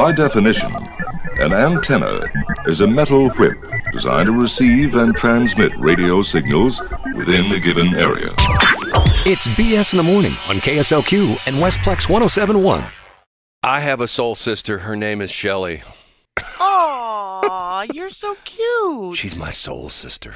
By definition, an antenna is a metal whip designed to receive and transmit radio signals within a given area. It's BS in the morning on KSLQ and Westplex 1071. I have a soul sister. Her name is Shelly. Aw, you're so cute. She's my soul sister.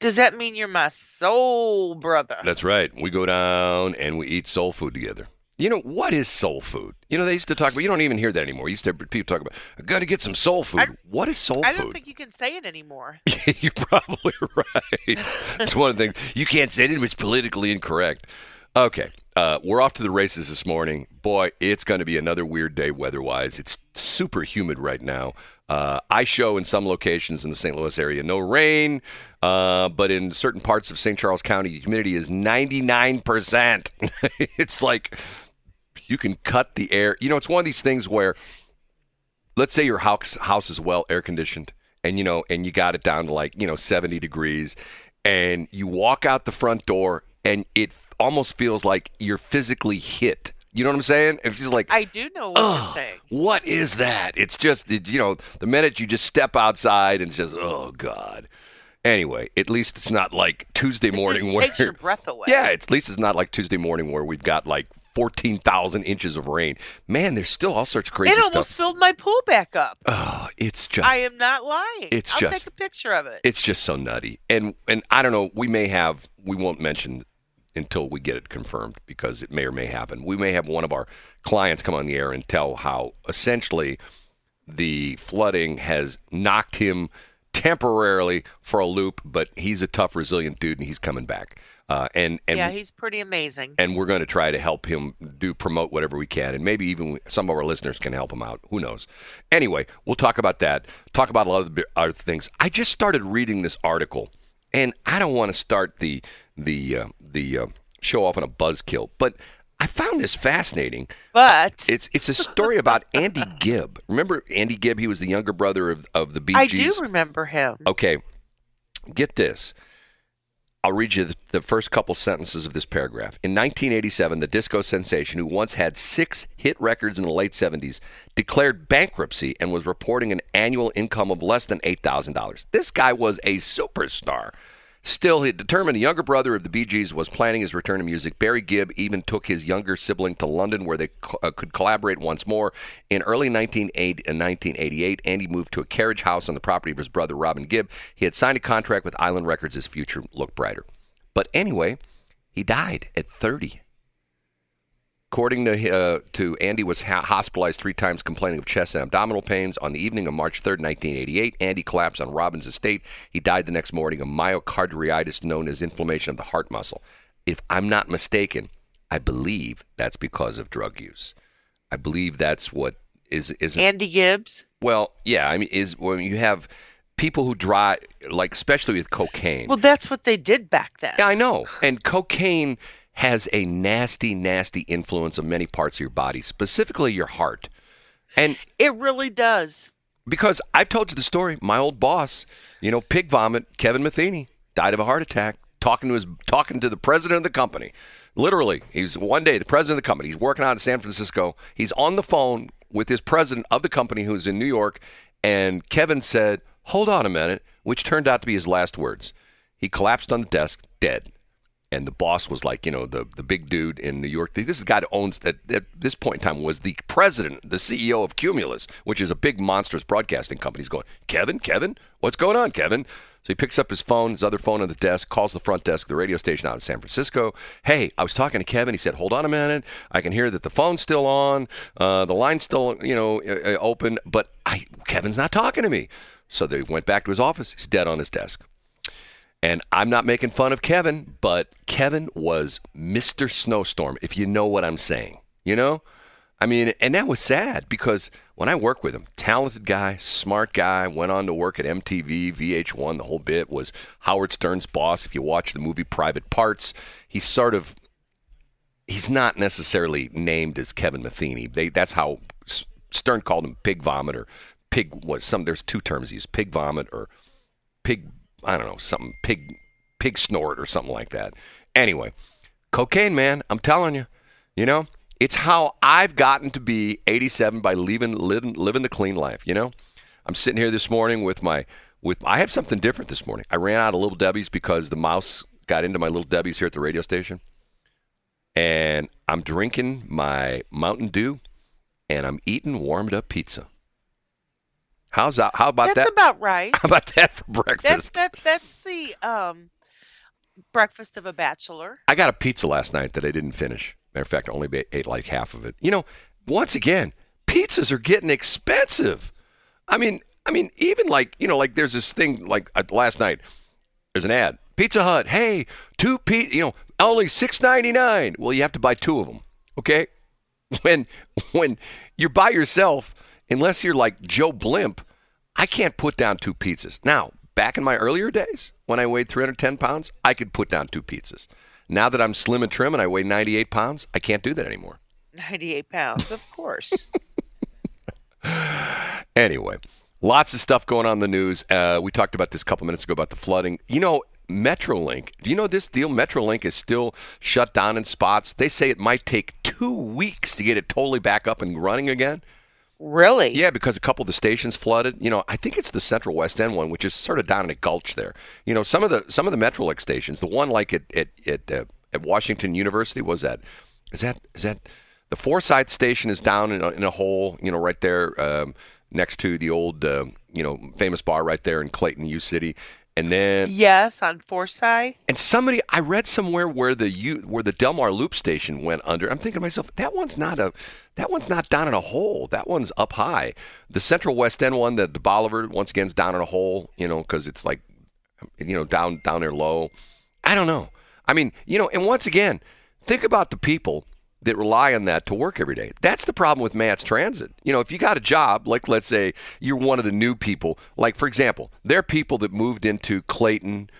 Does that mean you're my soul brother? That's right. We go down and we eat soul food together. You know, what is soul food? You know, they used to talk about, you don't even hear that anymore. You used to have people talk about, I got to get some soul food. I- what is soul I food? I don't think you can say it anymore. You're probably right. It's one of the things you can't say it; anymore. it's politically incorrect. Okay, uh, we're off to the races this morning. Boy, it's going to be another weird day weather-wise. It's super humid right now. Uh, I show in some locations in the St. Louis area no rain, uh, but in certain parts of St. Charles County, the humidity is 99%. it's like you can cut the air. You know, it's one of these things where let's say your house house is well air conditioned and you know and you got it down to like you know 70 degrees and you walk out the front door and it almost feels like you're physically hit you know what i'm saying it's just like I do know what you're saying. what is that it's just it- you know the minute you just step outside and it's just oh god anyway at least it's not like tuesday It morning just where takes your breath away. yeah, it's, at least it's not like Tuesday morning where we've got like 14,000 inches of rain. Man, there's still all sorts of crazy it almost stuff. filled my pool back up. Oh, it's just I am not lying. it's I'll just- take a picture of it. it's just so nutty. And and I don't know, we may have we won't mention until we get it confirmed because it may or may happen. We may have one of our clients come on the air and tell how essentially the flooding has knocked him temporarily for a loop, but he's a tough, resilient dude and he's coming back. Uh, and and yeah, he's pretty amazing. and we're going to try to help him do promote whatever we can and maybe even some of our listeners can help him out who knows anyway we'll talk about that talk about a lot of the other things i just started reading this article and i don't want to start the the uh, the uh, show off on a buzzkill but i found this fascinating But it's it's a story about andy gibb remember andy gibb he was the younger brother of, of the bee Gees. I do remember him. Okay, get this. I'll read you the, the first couple sentences of this paragraph. In 1987, the disco sensation, who once had six hit records in the late 70s, declared bankruptcy and was reporting an annual income of less than $8,000. This guy was a superstar. Still, he determined the younger brother of the Bee Gees was planning his return to music. Barry Gibb even took his younger sibling to London where they co- uh, could collaborate once more. In early 1980, uh, 1988, Andy moved to a carriage house on the property of his brother Robin Gibb. He had signed a contract with Island Records. His future looked brighter. But anyway, he died at 30. According to uh, to Andy, was ha- hospitalized three times, complaining of chest and abdominal pains. On the evening of March 3rd, 1988, Andy collapsed on Robin's estate. He died the next morning of myocarditis, known as inflammation of the heart muscle. If I'm not mistaken, I believe that's because of drug use. I believe that's what is is Andy Gibbs. well, yeah. I mean, is when you have people who drive, like especially with cocaine. Well, that's what they did back then. Yeah, I know. And cocaine has a nasty, nasty influence on many parts of your body, specifically your heart. And It really does. because I've told you the story, my old boss, you know, pig vomit, Kevin Metheny, died of a heart attack talking to his talking to the president of the company. Literally, he's one day the president of the company. He's working out in San Francisco. He's on the phone with his president of the company who's in New York, and Kevin said, "Hold on a minute," which turned out to be his last words. He collapsed on the desk, dead. And the boss was like, you know, the, the big dude in New York. This is the guy that owns, that at this point in time, was the president, the CEO of Cumulus, which is a big, monstrous broadcasting company. He's going, Kevin, Kevin, what's going on, Kevin? So he picks up his phone, his other phone on the desk, calls the front desk, the radio station out in San Francisco. Hey, I was talking to Kevin. He said, hold on a minute. I can hear that the phone's still on, uh, the line's still, you know, uh, uh, open, but I Kevin's not talking to me. So they went back to his office. He's dead on his desk. And I'm not making fun of Kevin, but Kevin was Mr. Snowstorm, if you know what I'm saying. You know? I mean, and that was sad because when I worked with him, talented guy, smart guy, went on to work at MTV, VH1, the whole bit, was Howard Stern's boss. If you watch the movie Private Parts, he's sort of, he's not necessarily named as Kevin Metheny. They, that's how Stern called him pig vomit or pig, what, some, there's two terms he used, pig vomit or pig I don't know, something pig pig snort or something like that. Anyway, cocaine man, I'm telling you. You know, It's how I've gotten to be 87 by living living living the clean life. You know, I'm sitting here this morning with my with I have something different this morning. I ran out of Little Debbie's because the mouse got into my Little Debbie's here at the radio station, and I'm drinking my Mountain Dew, and I'm eating warmed up pizza. How's that? How about That's that? That's about right. how about that for breakfast? That's that. That's the um, breakfast of a bachelor. I got a pizza last night that I didn't finish. Matter of fact, I only ate like half of it. You know, once again, pizzas are getting expensive. I mean, I mean, even like you know, like there's this thing like uh, last night. There's an ad. Pizza Hut. Hey, two pizza. You know, only six ninety nine. Well, you have to buy two of them. Okay. When when you're by yourself, unless you're like Joe Blimp, I can't put down two pizzas. Now, back in my earlier days, when I weighed 310 pounds, I could put down two pizzas. Now that I'm slim and trim and I weigh 98 pounds, I can't do that anymore. Ninety-eight pounds, of course. Anyway, lots of stuff going on in the news. Uh, we talked about this a couple minutes ago about the flooding. You know, Metrolink. Do you know this deal? Metrolink is still shut down in spots. They say it might take two weeks to get it totally back up and running again. Really? Yeah, because a couple of the stations flooded. You know, I think it's the Central West End one, which is sort of down in a gulch there. You know, some of the some of the Metrolink stations, the one like at at at, uh, at Washington University was that is that is that the Forsyth station is down in a, in a hole. You know, right there um, next to the old uh, you know famous bar right there in Clayton, U City. And then Yes, on Forsyth. and somebody I read somewhere where the U, where the Delmar Loop station went under. I'm thinking to myself, that one's not a that one's not down in a hole. That one's up high. The Central West End one, the, the Bolivar, once again, is down in a hole. You know, because it's like, you know, down down there low. I don't know. I mean, you know, and once again, think about the people that rely on that to work every day. That's the problem with mass transit. You know, if you got a job, like let's say you're one of the new people, like for example, there are people that moved into Clayton,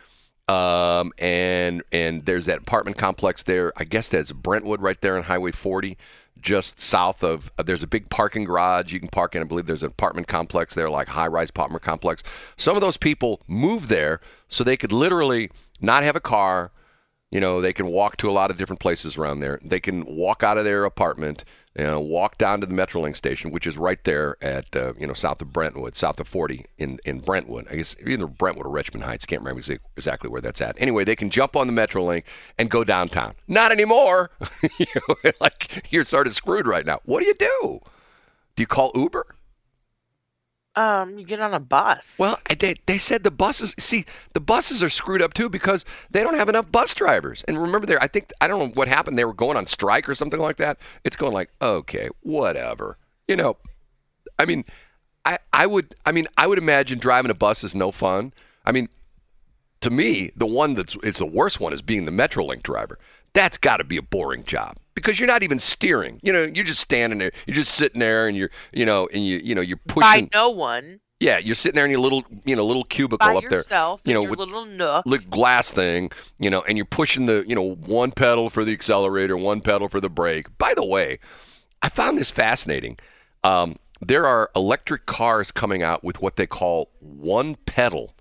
um, and and there's that apartment complex there. I guess that's Brentwood right there on Highway 40, just south of. Uh, there's a big parking garage you can park in. I believe there's an apartment complex there, like high-rise apartment complex. Some of those people moved there so they could literally not have a car. You know, they can walk to a lot of different places around there. They can walk out of their apartment, you know, walk down to the Metrolink station, which is right there at, uh, you know, south of Brentwood, south of 40 in, in Brentwood. I guess either Brentwood or Richmond Heights. Can't remember exactly where that's at. Anyway, they can jump on the Metrolink and go downtown. Not anymore. you know, like, you're sort of screwed right now. What do you do? Do you call Uber? Um, you get on a bus. Well, they, they said the buses. See, the buses are screwed up too because they don't have enough bus drivers. And remember, there. I think I don't know what happened. They were going on strike or something like that. It's going like, okay, whatever. You know, I mean, I I would I mean I would imagine driving a bus is no fun. I mean, to me, the one that's it's the worst one is being the Metrolink driver. That's got to be a boring job because you're not even steering. You know, you're just standing there. You're just sitting there, and you're you know, and you you know, you're pushing by no one, Yeah, you're sitting there in your little, you know, little cubicle by up there, yourself, you know, your with little nook. little glass thing, you know, and you're pushing the, you know, one pedal for the accelerator, one pedal for the brake. By the way, I found this fascinating. Um, there are electric cars coming out with what they call one pedal,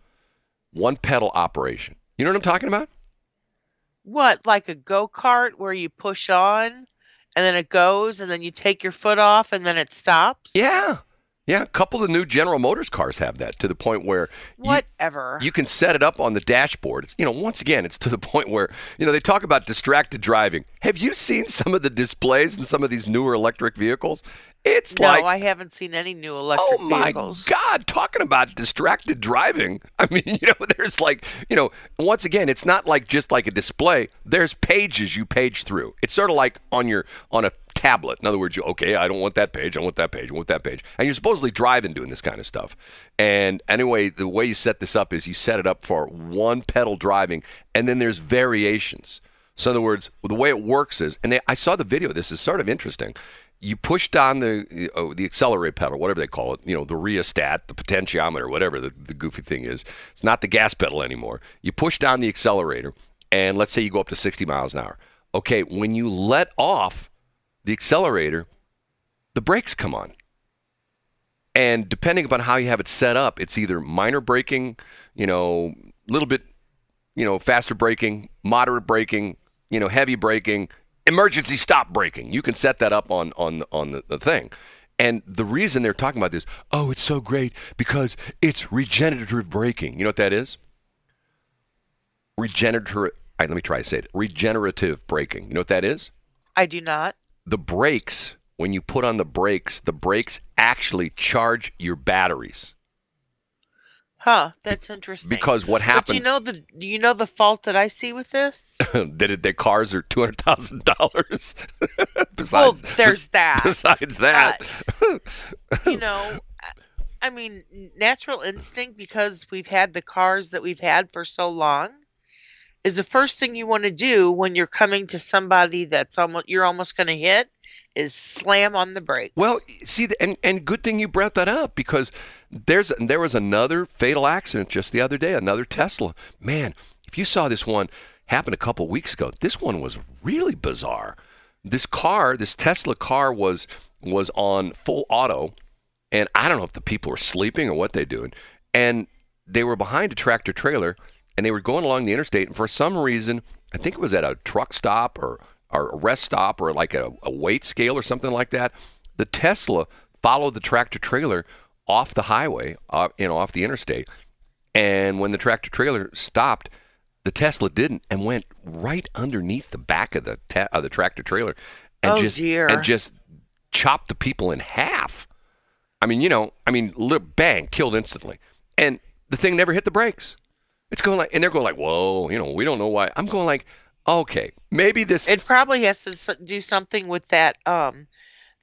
one pedal operation. You know what I'm talking about? What, like a go kart where you push on and then it goes and then you take your foot off and then it stops? Yeah. Yeah, a couple of the new General Motors cars have that to the point where Whatever. You can set it up on the dashboard. It's, you know, once again, it's to the point where you know they talk about distracted driving. Have you seen some of the displays in some of these newer electric vehicles? It's no, like, I haven't seen any new electric oh my vehicles. God, talking about distracted driving. I mean, you know, there's like, you know, once again, it's not like just like a display. There's pages you page through. It's sort of like on your on a tablet. In other words, you okay, I don't want that page, I want that page, I want that page. And you're supposedly driving doing this kind of stuff. And anyway, the way you set this up is you set it up for one pedal driving, and then there's variations. So in other words, the way it works is, and they, I saw the video. This is sort of interesting. You push down the oh, the accelerator pedal, whatever they call it, you know, the rheostat, the potentiometer, whatever the, the goofy thing is. It's not the gas pedal anymore. You push down the accelerator, and let's say you go up to 60 miles an hour. Okay, when you let off the accelerator, the brakes come on. And depending upon how you have it set up, it's either minor braking, you know, a little bit, you know, faster braking, moderate braking, you know, heavy braking, emergency stop braking. You can set that up on on on the, the thing. And the reason they're talking about this, oh, it's so great because it's regenerative braking. You know what that is? Regenerative. Let me try to say it. Regenerative braking. You know what that is? I do not. The brakes, when you put on the brakes, the brakes actually charge your batteries. Huh, that's interesting. Because what But happened? you know the do you know the fault that I see with this? that it, their cars are two hundred thousand dollars. well, Besides, there's that. besides that, you know, I mean, natural instinct because we've had the cars that we've had for so long is the first thing you want to do when you're coming to somebody that's almost you're almost going to hit is slam on the brakes. Well, see, and and good thing you brought that up because there's there was another fatal accident just the other day, another Tesla. Man, if you saw this one happen a couple weeks ago, this one was really bizarre. This car, this Tesla car, was was on full auto, and I don't know if the people were sleeping or what they're doing, and they were behind a tractor trailer, and they were going along the interstate, and for some reason, I think it was at a truck stop or or a rest stop or like a, a weight scale or something like that. The Tesla followed the tractor trailer off the highway, uh, you know, off the interstate, and when the tractor trailer stopped, the Tesla didn't and went right underneath the back of the te- of the tractor trailer, and Oh, just dear. and just chopped the people in half. I mean, you know, I mean, bang, killed instantly, and the thing never hit the brakes. It's going like, and they're going like, whoa, you know, we don't know why. I'm going like, okay, maybe this. it probably has to do something with that um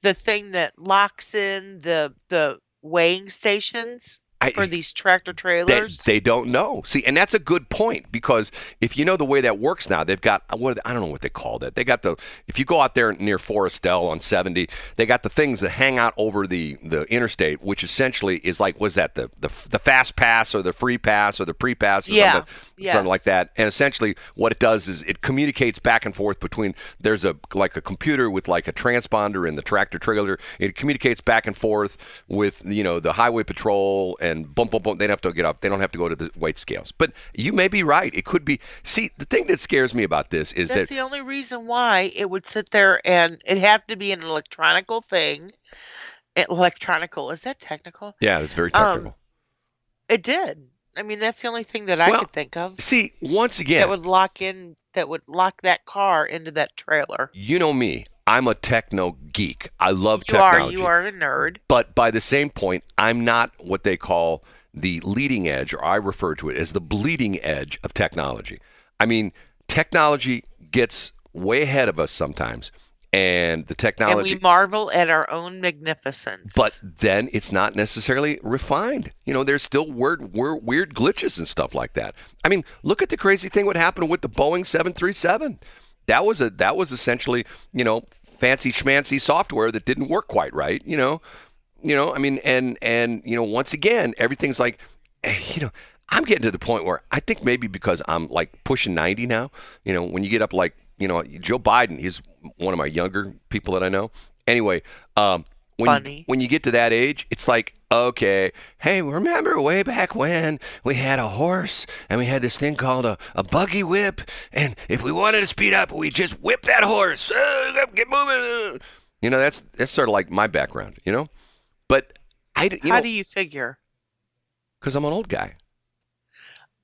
the thing that locks in the the weighing stations I- for these tractor trailers. they don't know. See, and that's a good point because if you know the way that works now, they've got what I don't know what they call that. They got the if you go out there near Foristell on 70, they got the things that hang out over the the interstate, which essentially is like was that the the, the fast pass or the free pass or the pre pass or Yeah, something, something like that. And essentially, what it does is it communicates back and forth between there's a like a computer with like a transponder in the tractor trailer. It communicates back and forth with you know the highway patrol and bump bump bump. They don't have to get up. They don't have to go to the weight scales. But you may be right. It could be. See, the thing that scares me about this is That's that the only reason why it would sit there and it had to be an electronical thing. Electronical is that technical? yeah, it's very Um, technical. It did. I mean, that's the only thing that I Well, could think of See, once again, that would lock in that would lock that car into that trailer. you know me. I'm a techno geek. I love techno. You are technology. you are a nerd. But by the same point, I'm not what they call the leading edge, or I refer to it as the bleeding edge of technology. I mean, technology gets way ahead of us sometimes, and the technology. And we marvel at our own magnificence. but then it's not necessarily refined. You know, there's still weird, weird, weird glitches and stuff like that. I mean, look at the crazy thing what happened with the Boeing 737. That was a that was essentially, you know, fancy schmancy software that didn't work quite right. You know, you know. I mean, and and you know, once again, everything's like, eh, you know. I'm getting to the point where I think maybe because I'm like pushing 90 now, you know, when you get up like, you know, Joe Biden, he's one of my younger people that I know. Anyway, um, when you, when you get to that age, it's like, okay, hey, remember way back when we had a horse and we had this thing called a, a buggy whip, and if we wanted to speed up, we just whip that horse. Uh, get moving. You know, that's that's sort of like my background, you know. But I, you how know, do you figure? because I'm an old guy.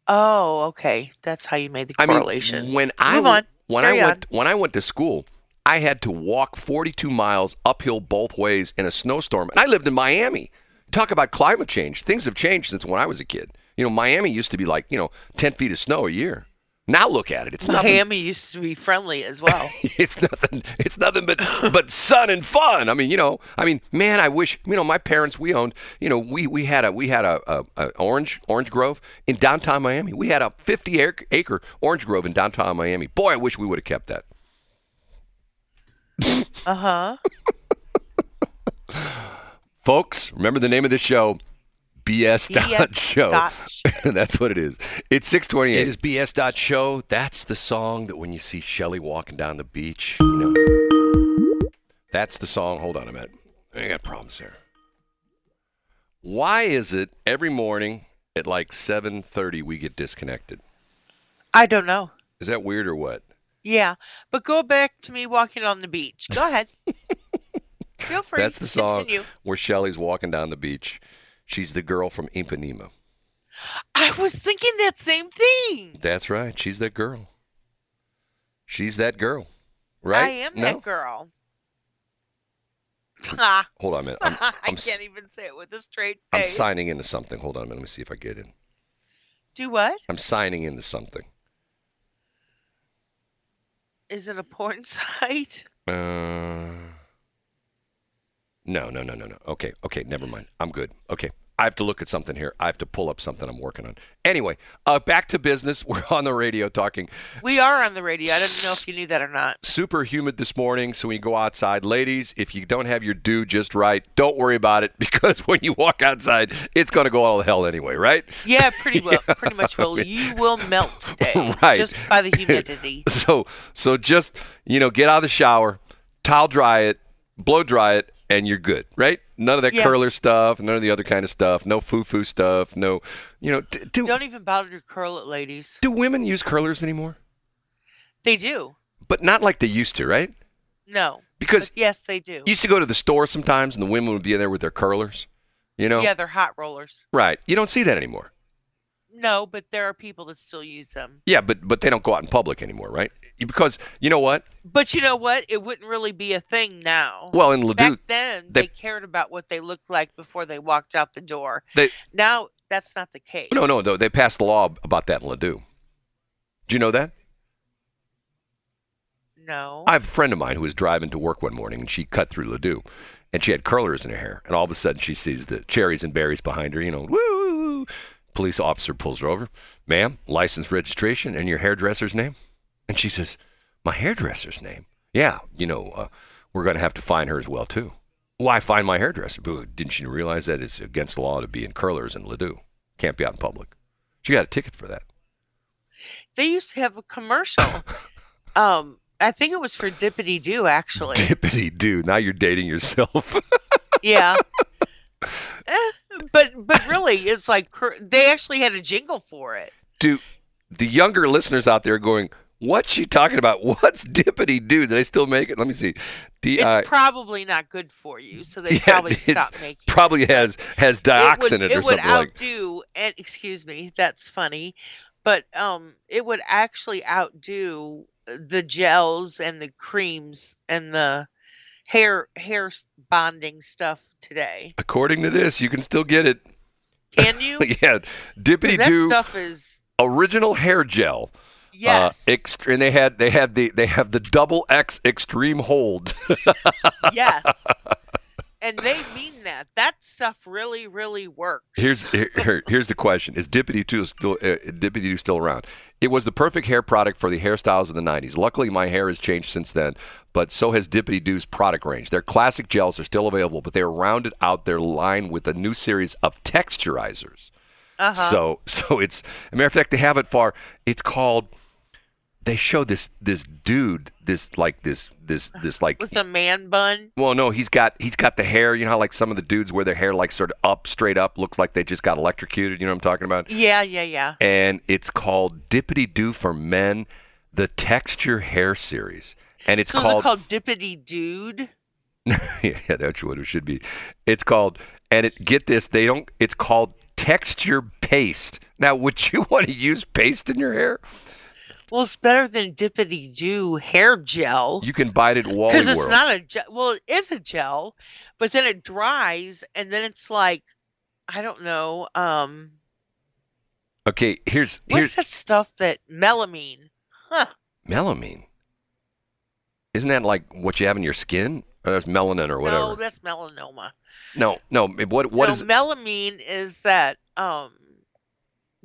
Oh, okay. That's how you made the I mean, correlation. when I Move w- on. when I Carry went when I went to school, I had to walk 42 miles uphill both ways in a snowstorm, and I lived in Miami. Talk about climate change. Things have changed since when I was a kid. You know, Miami used to be like you know 10 feet of snow a year. Now look at it. It's nothing. Miami used to be friendly as well. It's nothing. It's nothing but but sun and fun. I mean, you know. I mean, man, I wish. You know, my parents. We owned. You know, we we had a we had a, a, a orange orange grove in downtown Miami. We had a 50 acre, acre orange grove in downtown Miami. Boy, I wish we would have kept that. Uh huh. Folks, remember the name of the show. BS dot show. dot That's what it is. It's 628. It is BS dot show. That's the song that when you see Shelly walking down the beach, you know. That's the song. Hold on a minute. I got problems here. Why is it every morning at like 7:30 we get disconnected? I don't know. Is that weird or what? Yeah, but go back to me walking on the beach. Go ahead. Feel free. That's the song Continue. where Shelly's walking down the beach. She's the girl from Ipanema. I was thinking that same thing. That's right. She's that girl. She's that girl. Right? I am no? that girl. Hold on a minute. I'm, I I'm s- can't even say it with a straight face. I'm signing into something. Hold on a minute. Let me see if I get in. Do what? I'm signing into something. Is it a porn site? Uh, no, no, no, no, no. Okay, okay, never mind. I'm good. Okay. I have to look at something here. I have to pull up something I'm working on. Anyway, uh, back to business. We're on the radio talking. We are on the radio. I didn't know if you knew that or not. Super humid this morning, so when you go outside, ladies, if you don't have your dew just right, don't worry about it because when you walk outside, it's going to go all to hell anyway, right? Yeah, pretty well. Yeah, pretty much will. You will melt today, Right. just by the humidity. So, so just you know, get out of the shower, towel dry it, blow dry it, and you're good, right? None of that Yeah. curler stuff, none of the other kind of stuff, no foo-foo stuff, no, you know, d- do Don't even bother to curl it, ladies. do women use curlers anymore? They do. But not like they used to, right? No. Because yes, they do. used to go to the store sometimes, and the women would be in there with their curlers, you know? Yeah, they're hot rollers. Right. You don't see that anymore. No, but there are people that still use them. Yeah, but but they don't go out in public anymore, right? Because you know what? But you know what? It wouldn't really be a thing now. Well, in Ladue, Back then, they- they, cared about what they looked like before they walked out the door. They- now that's not the case. no, no, no, they passed a law about that in Ladue. Do you know that? No. I have a friend of mine who was driving to work one morning and she cut through Ladue and she had curlers in her hair. And all of a sudden she sees the cherries and berries behind her, you know, woo. Police officer pulls her over. Ma'am, license registration and your hairdresser's name? And she says, My hairdresser's name? Yeah, you know, uh, we're going to have to fine her as well, too. Why fine my hairdresser? Boo, Didn't you realize that it's against the law to be in curlers in Ladue? Can't be out in public. She got a ticket for that. They used to have a commercial. um, I think it was for Dippity Doo, actually. Dippity doo. Now you're dating yourself. yeah. Eh, but but really, it's like they actually had a jingle for it. do the younger listeners out there going, "What's she talking about? What's dippity do? Do they still make it? Let me see. D It's I probably not good for you, so they Yeah, probably stopped making. it. probably has has It dioxin in would, it or it would something like. outdo and excuse me that's funny but um it would actually outdo the gels and the creams and the hair hair bonding stuff today According to this, you can still get it. can you yeah, dippity that stuff is original hair gel. Yes Uh, ext- and they had they had the they have the double X extreme hold. yes and they mean that that stuff really really works Here's here, here- here's the question: Is Dippity Doo still uh, Dippity Doo still around? It was the perfect hair product for the hairstyles of the '90s. Luckily, my hair has changed since then, but so has Dippity Doo's product range. Their classic gels are still available, but they are rounded out their line with a new series of texturizers. uh-huh. So so it's a matter of fact, they have it for it's called. They show this this dude this like this this this like with a man bun well, no, he's got he's got the hair. You know how like some of the dudes wear their hair like sort of up, straight up, looks like they just got electrocuted. You know what I'm talking about? yeah yeah yeah And it's called Dippity Doo for Men, the Texture Hair Series, and it's so called, it called dippity dude yeah, that's what it should be. It's called and it get this they don't. It's called Texture Paste. Now, would you want to use paste in your hair? Well, it's better than Dippity Doo hair gel You can buy it at Wally because it's World. not a gel. Well, it is a gel, but then it dries and then it's like, I don't know. Um, okay, here's what's here's that stuff that melamine? Huh? melamine. Isn't that like what you have in your skin? Or that's melanin or whatever. No, that's melanoma. No, no. What what no, is? melamine is that um,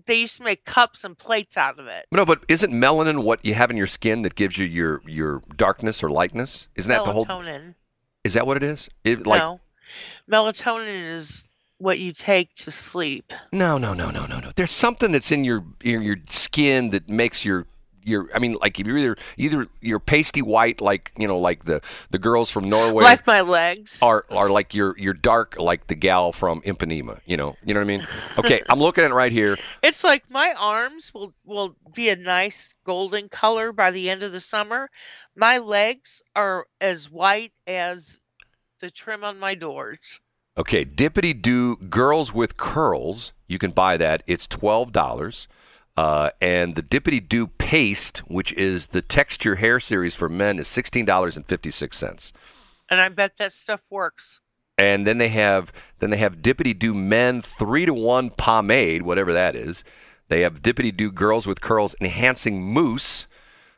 they used to make cups and plates out of it. No, but isn't melanin what you have in your skin that gives you your your darkness or lightness? Isn't that the whole? Melatonin. Is that what it is? It, like no, melatonin is what you take to sleep. no, no, no, no, no, no. There's something that's in your in your skin that makes your you're I mean like if you're either either you're pasty white like you know like the the girls from Norway like my legs. are are like you're you're dark like the gal from Ipanema. You know you know what I mean? Okay, I'm looking at it right here. It's like my arms will will be a nice golden color by the end of the summer. My legs are as white as the trim on my doors. Okay, Dippity Doo Girls with Curls. You can buy that. It's twelve dollars. Uh, and the Dippity Doo Paste, which is the texture hair series for men, is sixteen dollars and fifty six cents. And I bet that stuff works. And then they have then they have Dippity Doo Men three to one pomade, whatever that is. They have Dippity Doo Girls with Curls enhancing mousse.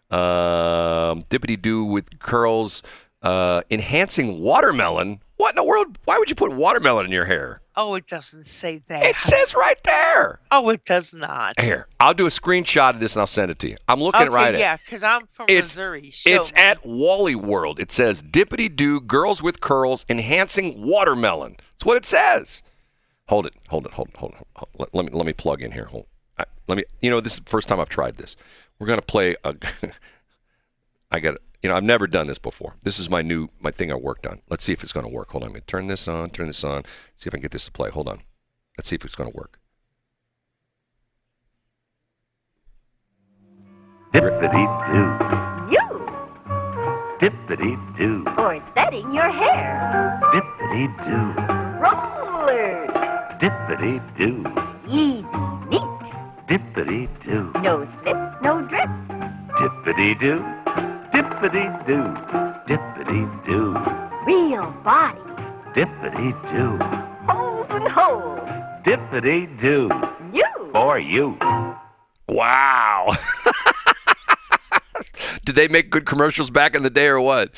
Um, Dippity Doo with Curls uh, enhancing watermelon. What in the world? Why would you put watermelon in your hair? Oh, it doesn't say that. It says right there. Oh, it does not. Here, I'll do a screenshot of this and I'll send it to you. I'm looking okay, right at yeah, because I'm from It's- Missouri. Show It's me. at Wally World. It says Dippity Doo Girls with Curls Enhancing Watermelon. That's what it says. Hold it, hold it, hold it, hold it. Hold it. Let, let me let me plug in here. Hold. I, let me. You know, this is the first time I've tried this. We're gonna play. A, I got. You know, I've never done this before. This is my new my thing I worked on. Let's see if it's gonna work. Hold on. I'm gonna turn this on. Turn this on. See if I can get this to play. Hold on. Let's see if it's gonna work. Dippity doo, You dippity doo, for setting your hair. dippity doo, Rollers. dippity doo, Easy, neat. dippity doo, No slips, no drips. dippity doo, dippity doo, dippity doo, Real body. dippity doo, Holes and holes. dippity doo, You. for you. Wow. Did they make good commercials back in the day or what?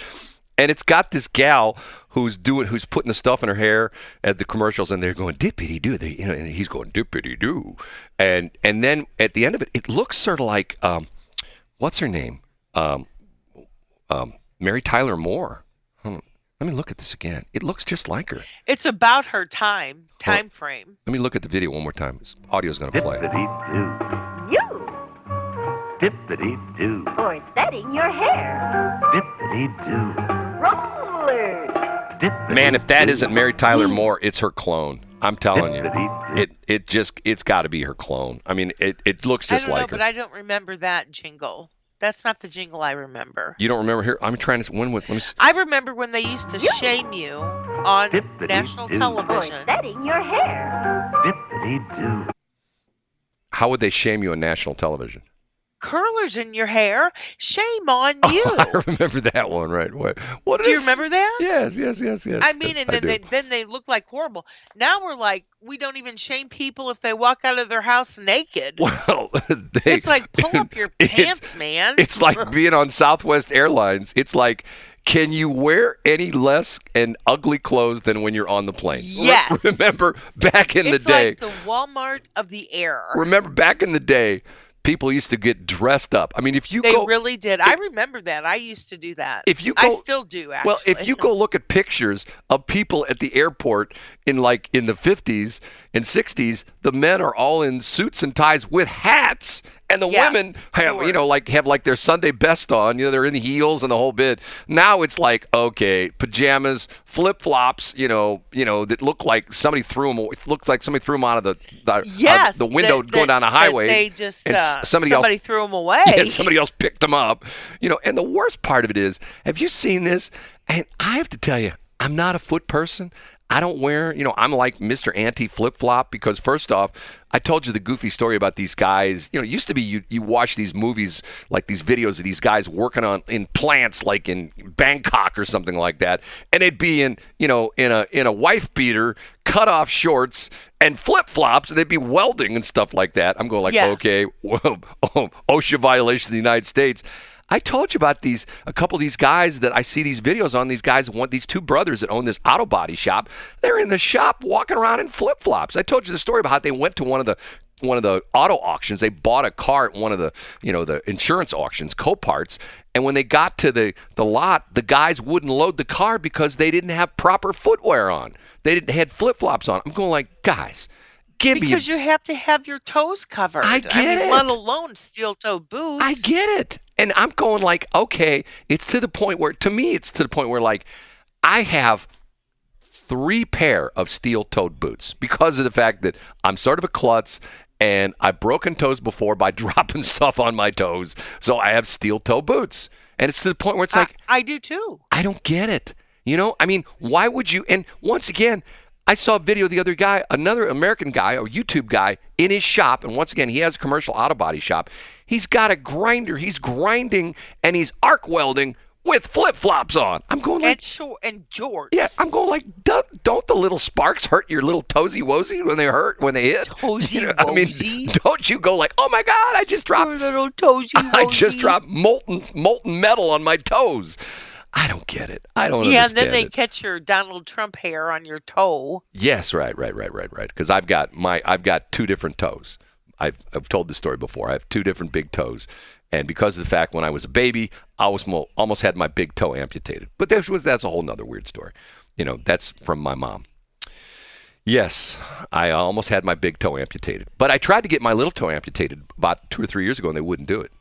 And it's got this gal who's doing, who's putting the stuff in her hair at the commercials, and they're going dippity doo, they, you know, and he's going dippity doo, and and then at the end of it, it looks sort of like, um, what's her name, um, um, Mary Tyler Moore. Hmm. Let me look at this again. It looks just like her. It's about her time time frame. Let me look at the video one more time. This audio's going to play. Dippity doo, You dippity doo, for setting your hair. dippity doo, Rollers. dippity Man, if that doo, isn't Mary Tyler Moore, it's her clone. I'm telling you. dippity doo. It it just it's got to be her clone. I mean, it, it looks I just don't know, like her. but I don't remember that jingle. That's not the jingle I remember. you don't remember here? I'm trying to when with let me see. I remember when they used to shame you on Dippity national doo. For television. setting your hair. Dippity doo. How would they shame you on national television? Curlers in your hair? Shame on oh, you. I remember that one, right? What? What Do you remember that? Yes, yes, yes, yes. I mean, yes, and then they then they look like horrible. Now we're like, we don't even shame people if they walk out of their house naked. Well, they, It's like pull up your it's- pants, man. It's like being on Southwest Airlines. It's like, can you wear any less and ugly clothes than when you're on the plane? Re- Yes. remember back in it's the day. like the Walmart of the air. remember back in the day, people used to get dressed up. I mean, if you they go, really did. I remember that. I used to do that. if you go, I still do actually. well, if you go look at pictures of people at the airport in like in the 50s and 60s, the men are all in suits and ties with hats, and the Yes, women have you know like have like their Sunday best on. You know, they're in heels and the whole bit. Now it's like okay, pajamas, flip flops. You know, you know that look like somebody threw them. It looked like somebody threw them out of the the, yes, the window that- going that- down the that highway. They just uh, somebody else- threw them away. Yeah, somebody else picked them up. You know, and the worst part of it is, have you seen this? And I have to tell you, I'm not a foot person. I don't wear, you know, I'm like Mr. Anti Flip Flop because first off, I told you the goofy story about these guys. You know, it used to be you you watch these movies like these videos of these guys working on in plants like in Bangkok or something like that, and they'd be in you know in a in a wife beater, cut off shorts and flip flops, and they'd be welding and stuff like that. I'm going like, Yes. okay, whoa, oh, oh, OSHA violation of the United States. I told you about these a couple of these guys that I see these videos on. These guys want these two brothers that own this auto body shop. They're in the shop walking around in flip flops. I told you the story about how they went to one of the one of the auto auctions. They bought a car at one of the you know the insurance auctions, Coparts, and when they got to the the lot, the guys wouldn't load the car because they didn't have proper footwear on. They didn't had flip flops on. I'm going like, guys, give me. Because you have to have your toes covered. I I get mean, it. let alone steel toe boots. I get it. And I'm going like, okay, it's to the point where, to me, it's to the point where, like, I have three pair of steel toed boots because of the fact that I'm sort of a klutz and I've broken toes before by dropping stuff on my toes. So I have steel toe boots. And it's to the point where it's I- like, I, do too. I don't get it. You know, I mean, why would you? And once again, I saw a video of the other guy, another American guy, a YouTube guy, in his shop. And once again, he has a commercial auto body shop. He's got a grinder. He's grinding and he's arc welding with flip flops on. I'm going like, And short and jorts. yeah, I'm going like, don't, don't the little sparks hurt your little toesy woesy when they hurt when they hit? Toesy You know, I mean, don't you go like, oh my god, I just dropped Your little toesy I just dropped molten molten metal on my toes. I don't get it. I don't Yeah, and then they it. catch your Donald Trump hair on your toe. Yes, right, right, right, right, right. Because I've got my I've got two different toes. I've I've told this story before. I have two different big toes, and because of the fact when I was a baby, I was mo- almost had my big toe amputated. But that was that's a whole nother weird story. You know, that's from my mom. Yes, I almost had my big toe amputated, but I tried to get my little toe amputated about two or three years ago, and they wouldn't do it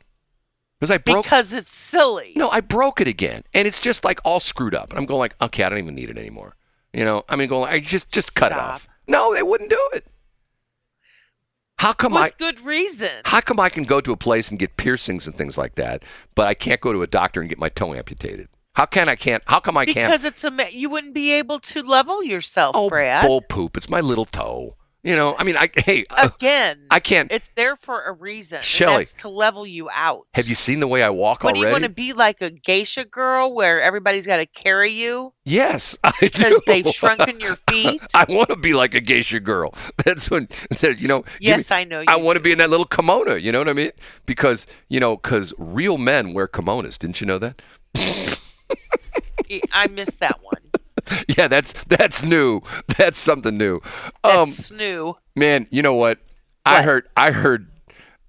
because I broke. Because it's silly. No, I broke it again, and it's just like all screwed up. And I'm going like, okay, I don't even need it anymore. You know, I mean, going, like, I just just cut it off. No, they wouldn't do it. How come With I? good reason. How come I can go to a place and get piercings and things like that, but I can't go to a doctor and get my toe amputated? How can I can't? How come I can't? Because it's a you wouldn't be able to level yourself, oh, Brad. bull poop! It's my little toe. You know, I mean, I hey, uh, Again, I can't. it's there for a reason. that's to level you out. Have you seen the way I walk What do you already? want to be like a geisha girl where everybody's got to carry you Yes, I do. because they've shrunken your feet? I want to be like a geisha girl. That's when you know. give me- yes, I know. You I want to be in that little kimono. You know what I mean? Because you know, because real men wear kimonos. Didn't you know that? I missed that one. yeah, that's that's new. That's something new. Um, that's new. man, you know what? I heard. I heard.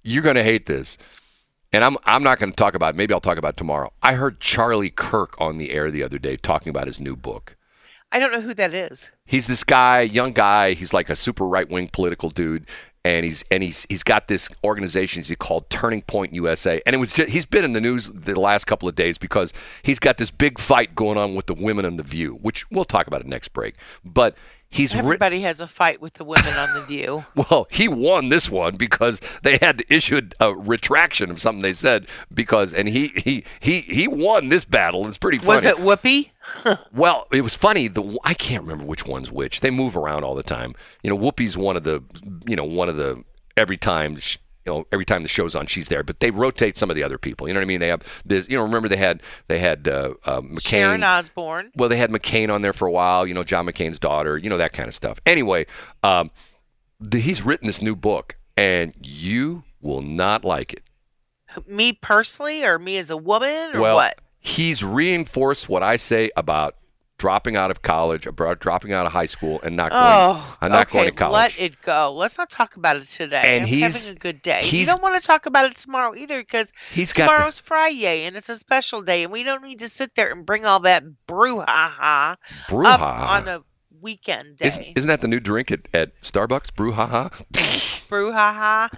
You're gonna hate this, and I'm I'm not gonna talk about. it. Maybe I'll talk about it tomorrow. I heard Charlie Kirk on the air the other day talking about his new book. I don't know who that is. he's this guy, young guy. He's like a super right wing political dude, and he's and he's he's got this organization he called Turning Point USA, and it was just, he's been in the news the last couple of days because he's got this big fight going on with the women on the View, which we'll talk about it next break. But he's. Everybody has a fight with the women on the View. Well, he won this one because they had to issue a retraction of something they said because, and he he he he won this battle. It's pretty funny. Was it Whoopi? Well, it was funny. The I can't remember which one's which. They move around all the time. You know, Whoopi's one of the, you know, one of the every time. sh- You know, every time the show's on, she's there. But they rotate some of the other people. You know what I mean? They have this. You know, remember they had they had uh, uh, McCain. Sharon Osbourne. Well, they had McCain on there for a while. You know, John McCain's daughter. You know that kind of stuff. Anyway, um, the, he's written this new book, and you will not like it. Me personally, or me as a woman, or well, what? he's reinforced what I say about dropping out of college, about dropping out of high school, and not oh, going. Oh, I'm not okay. going to college. Let it go. Let's not talk about it today. And I'm he's- having a good day. You don't want to talk about it tomorrow either because He's got the- tomorrow's Friday and it's a special day, and we don't need to sit there and bring all that brouhaha up brouhaha. on a weekend day. Isn't, isn't that the new drink at, at Starbucks? Brouhaha. brouhaha.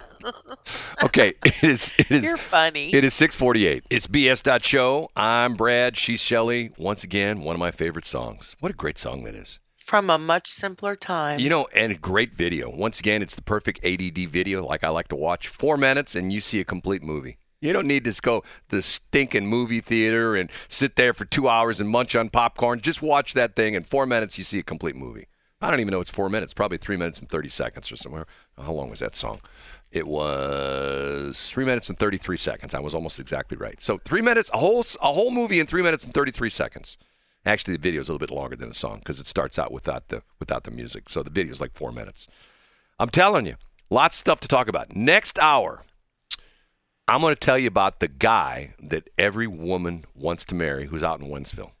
okay, it is. It is. You're funny. It is 648. It's BS. Show. I'm Brad. She's Shelly. Once again, one of my favorite songs. What a great song that is. From a much simpler time. You know, and a great video. Once again, it's the perfect ADD video like I like to watch. Four minutes and you see a complete movie. You don't need to go to the stinking movie theater and sit there for two hours and munch on popcorn. Just watch that thing. In four minutes, you see a complete movie. I don't even know it's four minutes. Probably three minutes and 30 seconds or somewhere. How long was that song? It was three minutes and 33 seconds. I was almost exactly right. So three minutes, a whole a whole movie in three minutes and 33 seconds. Actually, the video is a little bit longer than the song because it starts out without the without the music. So the video is like four minutes. I'm telling you, lots of stuff to talk about. Next hour, I'm going to tell you about the guy that every woman wants to marry who's out in Wentzville.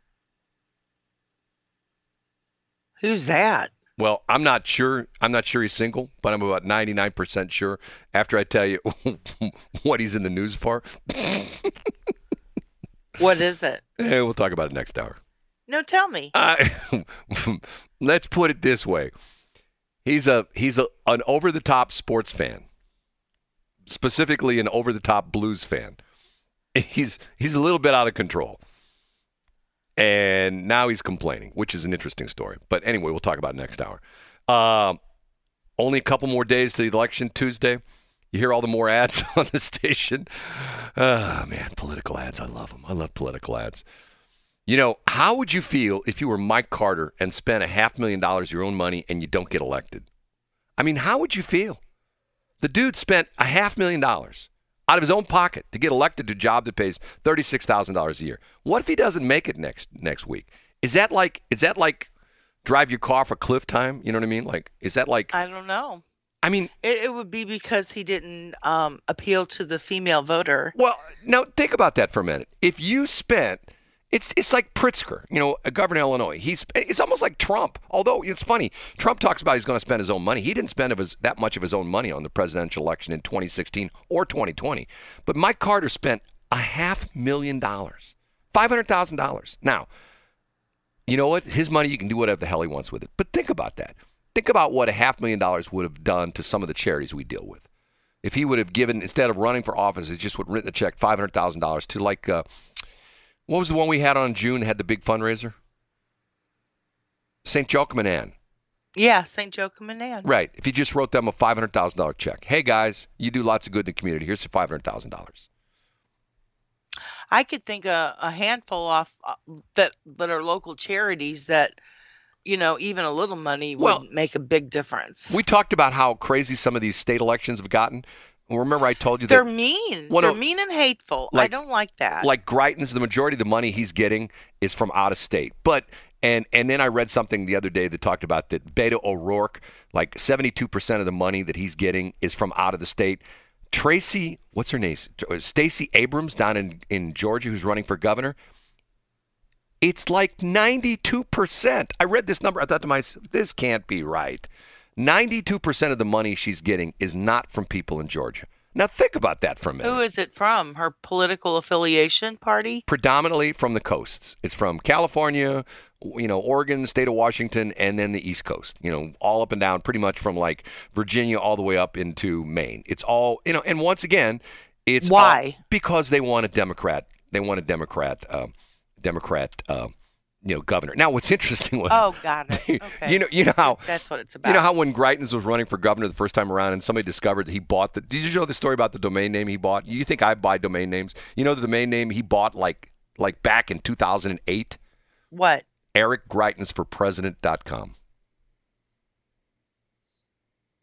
Who's that? Well, I'm not sure. I'm not sure he's single, but I'm about 99% sure after I tell you what he's in the news for. What is it? Eh, we'll talk about it next hour. No, tell me. I, let's put it this way. He's a he's a, an over the top sports fan. Specifically an over the top blues fan. He's he's a little bit out of control. And now he's complaining, which is an interesting story. But anyway, we'll talk about next hour. Um, only a couple more days to the election Tuesday. You hear all the more ads on the station. Ah, man, political ads. I love them. I love political ads. You know, how would you feel if you were Mike Carter and spent a half million dollars your own money and you don't get elected? I mean, how would you feel? The dude spent a half million dollars out of his own pocket to get elected to a job that pays thirty-six thousand dollars a year. What if he doesn't make it next next week? Is that like is that like drive your car a cliff time? You know what I mean? Like is that like I don't know. I mean, It, it would be because he didn't um, appeal to the female voter. Well, now think about that for a minute. If you spent, it's it's like Pritzker, you know, a governor of Illinois. He's it's almost like Trump. Although it's funny, Trump talks about he's going to spend his own money. He didn't spend his, that much of his own money on the presidential election in 2016 or 2020. But Mike Carter spent a half million dollars, five hundred thousand dollars. Now, you know what? His money, you can do whatever the hell he wants with it. But think about that. Think about what a half million dollars would have done to some of the charities we deal with. If he would have given, instead of running for office, he just would have written a check five hundred thousand dollars to like, uh, what was the one we had on June that had the big fundraiser? St. Joachim and Ann. Yeah, St. Joachim and Ann. Right. If you just wrote them a five hundred thousand dollar check. Hey guys, you do lots of good in the community. Here's five hundred thousand dollars. I could think a, a handful off uh, that that are local charities that, you know, even a little money would Well, make a big difference. We talked about how crazy some of these state elections have gotten. Remember, I told you They're mean. They're mean and hateful. I don't like that. like Greitens, the majority of the money he's getting is from out of state. But and and then I read something the other day that talked about that Beto O'Rourke, like 72% of the money that he's getting is from out of the state. Tracy, what's her name? Stacey Abrams down in, in Georgia, who's running for governor. It's like 92%. I read this number. I thought to myself, this can't be right. 92% of the money she's getting is not from people in Georgia. Now think about that for a minute Who is it from? Her political affiliation party? predominantly from the coasts. It's from California, you know, Oregon, state of Washington, and then the East Coast. You know, all up and down, pretty much from like Virginia all the way up into Maine. It's all you know. And once again, it's all- Why? because they want a Democrat. They want a Democrat. Um, Democrat. Um, you know, governor. Now, what's interesting was Oh, got it. Okay. you know, you know how That's what it's about. you know how when Greitens was running for governor the first time around, and somebody discovered that he bought the. Did you know the story about the domain name he bought? You think I buy domain names? You know the domain name he bought like like back in 2008. what? Eric Greitens for President.com.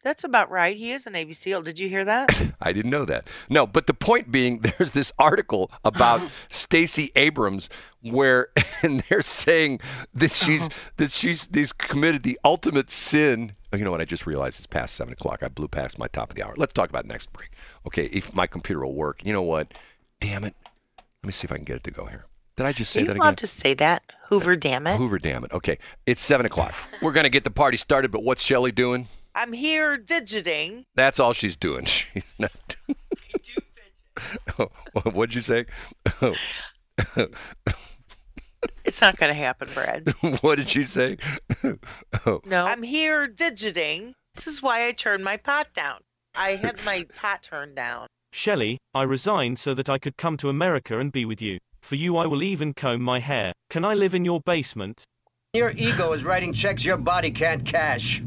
That's about right. He is a Navy SEAL. Did you hear that? I didn't know that. No, but the point being, there's this article about Stacey Abrams where, and they're saying that uh-huh. she's that she's she's committed the ultimate sin. Oh, you know what? I just realized it's past seven o'clock. I blew past my top of the hour. Let's talk about next break. Okay, if my computer will work. You know what? Damn it. Let me see if I can get it to go here. Did I just Are say you that allowed again? to say that? Hoover, damn it. Hoover, damn it. Okay, it's seven o'clock. We're gonna get the party started, but what's Shelly doing? I'm here fidgeting. That's all she's doing. She's not. Doing... Oh, what'd you say? It's not going to happen, Brad. what did you say? oh, No. I'm here fidgeting. This is why I turned my pot down. I had my pot turned down. Shelley, I resigned so that I could come to America and be with you. For you, I will even comb my hair. Can I live in your basement? Your ego is writing checks your body can't cash.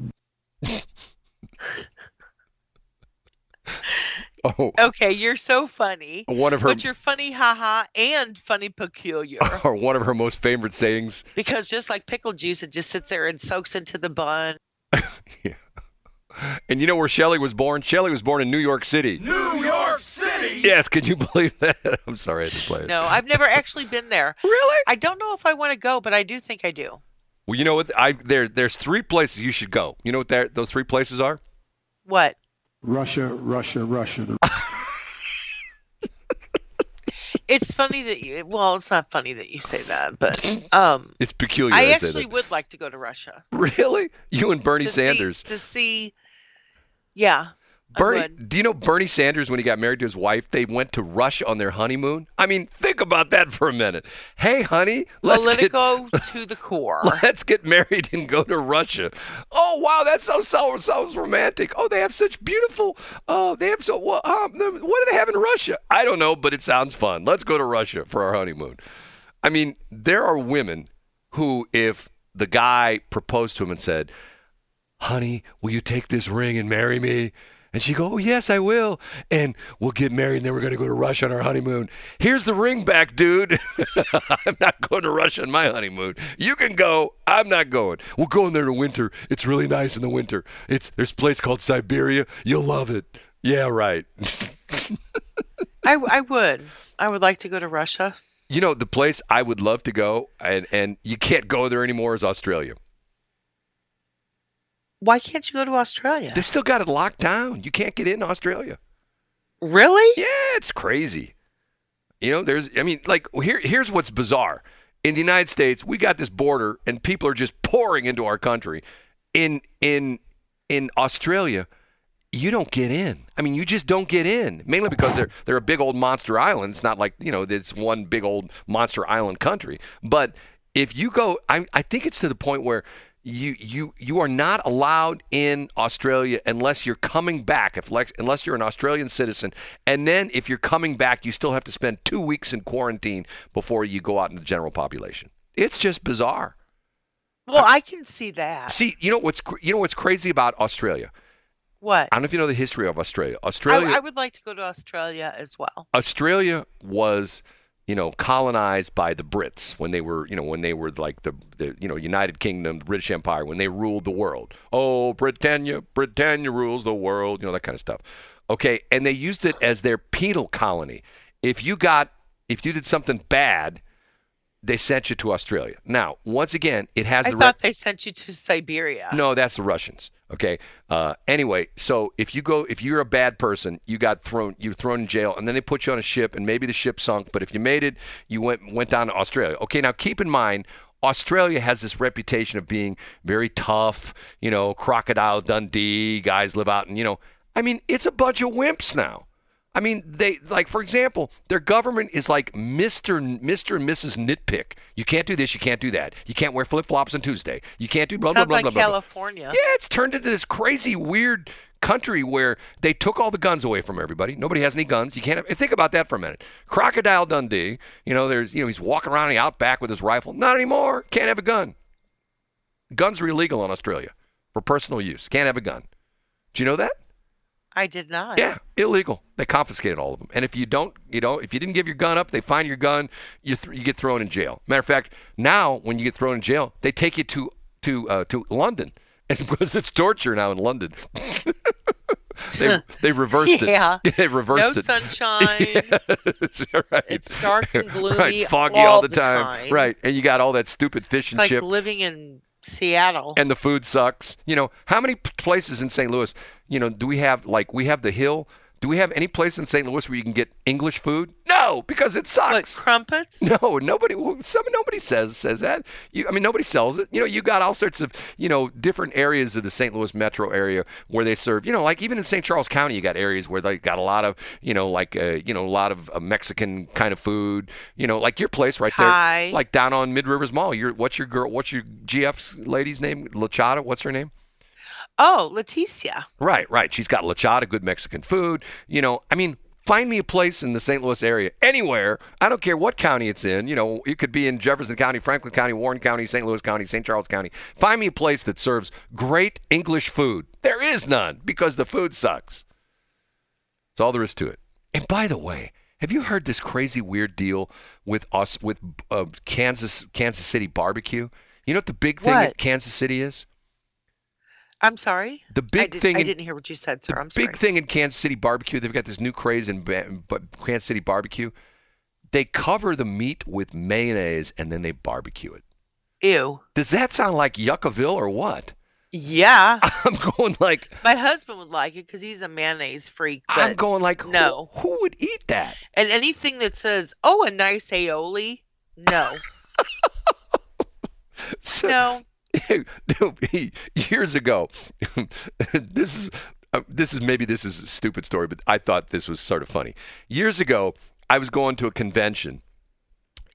oh, Okay, you're so funny. one of her But you're funny, haha, and funny peculiar. or one of her most favorite sayings. because just like pickle juice, it just sits there and soaks into the bun. Yeah. And you know where Shelley was born? Shelley was born in New York City. New York City. Yes, can you believe that? I'm sorry I had to play it. No, I've never actually been there. Really? I don't know if I want to go, but I do think I do. Well, you know what? I there there's three places you should go. You know what that those three places are? What? Russia, Russia, Russia. It's funny that you. Well, it's not funny that you say that, but um, It's peculiar. I say actually would like to go to Russia. really you and Bernie to see- Sanders. to see. Yeah, Bernie, do you know Bernie Sanders when he got married to his wife, they went to Russia on their honeymoon? I mean, think about that for a minute. Hey, honey, let's get, to the core. let's get married and go to Russia. Oh, wow, that's so so so romantic. Oh, they have such beautiful. Oh, they have so well, um, what do they have in Russia? I don't know, but it sounds fun. Let's go to Russia for our honeymoon. I mean, there are women who, if the guy proposed to him and said, honey, will you take this ring and marry me? And she go, oh, yes, I will. And we'll get married and then we're going to go to Russia on our honeymoon. Here's the ring back, dude. I'm not going to Russia on my honeymoon. You can go. I'm not going. We'll go in there in the winter. It's really nice in the winter. It's There's a place called Siberia. You'll love it. Yeah, right. I, I would. I would like to go to Russia. you know, the place I would love to go, and, and you can't go there anymore, is Australia. Why can't you go to Australia? They still got it locked down. You can't get in Australia. Really? Yeah, it's crazy. You know, there's, I mean, like, here, here's what's bizarre. In the United States, we got this border, and people are just pouring into our country. In in in Australia, you don't get in. I mean, you just don't get in, mainly because they're they're a big old monster island. It's not like you know, it's one big old monster island country. But if you go, I, I think it's to the point where you you you are not allowed in Australia unless you're coming back. If lex- unless you're an Australian citizen, and then if you're coming back, you still have to spend two weeks in quarantine before you go out in the general population. It's just bizarre. Well, I can see that. See, you know what's you know what's crazy about Australia? What? I don't know if you know the history of Australia. I, Australia I would like to go to Australia as well. Australia was, you know, colonized by the Brits when they were, you know, when they were like the, the you know, United Kingdom, the British Empire, when they ruled the world. Oh, Britannia, Britannia rules the world, you know, that kind of stuff. Okay, and they used it as their penal colony. If you got, if you did something bad, they sent you to Australia. Now, once again, it has I the thought rep- they sent you to Siberia. no, that's the Russians. Okay. Uh, anyway, so if you go, if you're a bad person, you got thrown, you're thrown in jail, and then they put you on a ship, and maybe the ship sunk. But if you made it, you went went down to Australia. Okay. Now keep in mind, Australia has this reputation of being very tough. You know, crocodile Dundee guys live out, and you know, I mean, it's a bunch of wimps now. I mean, they like, for example, their government is like Mister, Mister and Mrs. Nitpick. You can't do this. You can't do that. You can't wear flip flops on Tuesday. You can't do blah blah Sounds blah like blah blah. blah. California. Yeah, it's turned into this crazy, weird country where they took all the guns away from everybody. Nobody has any guns. You can't have, think about that for a minute. Crocodile Dundee, you know, there's, you know, he's walking around in the outback with his rifle. Not anymore. Can't have a gun. Guns are illegal in Australia for personal use. Can't have a gun. Do you know that? I did not. Yeah, illegal. They confiscated all of them. And if you don't, you know, if you didn't give your gun up, they find your gun. You th- you get thrown in jail. Matter of fact, now when you get thrown in jail, they take you to to uh, to London, and because it's torture now in London. they they reversed Yeah. it. They reversed No it. sunshine. Yes, right. It's dark and gloomy right, foggy all all, the, the time. time. Right, and you got all that stupid fish It's and like chip living in Seattle. and the food sucks. You know, how many places in St. Louis, you know, do we have like we have the Hill? Do we have any place in St. Louis where you can get English food? No, because it sucks. crumpets? No, nobody. Some nobody says says that. You, I mean, nobody sells it. You know, you got all sorts of you know different areas of the St. Louis metro area where they serve. You know, like even in St. Charles County, you got areas where they got a lot of you know like uh, you know a lot of uh, Mexican kind of food. You know, like your place right Thai. there, like down on Mid Rivers Mall. Your what's your girl? What's your GF's lady's name? Lachata. What's her name? Oh, Leticia. Right, right. She's got lachata, good Mexican food. You know, I mean, find me a place in the St. Louis area, anywhere. I don't care what county it's in. You know, it could be in Jefferson County, Franklin County, Warren County, St. Louis County, St. Charles County. Find me a place that serves great English food. There is none because the food sucks. That's all there is to it. And by the way, have you heard this crazy weird deal with us with uh, Kansas Kansas City barbecue? You know what the big thing at Kansas City is? I'm sorry. The big I, did, thing I in- didn't hear what you said, sir. the I'm sorry. big thing in Kansas City barbecue, they've got this new craze in but Kansas City barbecue. They cover the meat with mayonnaise and then they barbecue it. Ew. Does that sound like Yuckaville or what? Yeah. I'm going like My husband would like it because he's a mayonnaise freak. But I'm going like who- no. Who, would eat that? And anything that says, "Oh, a nice aioli," no, So, no. years ago, this is uh, this is maybe this is a stupid story, but I thought this was sort of funny. Years ago, I was going to a convention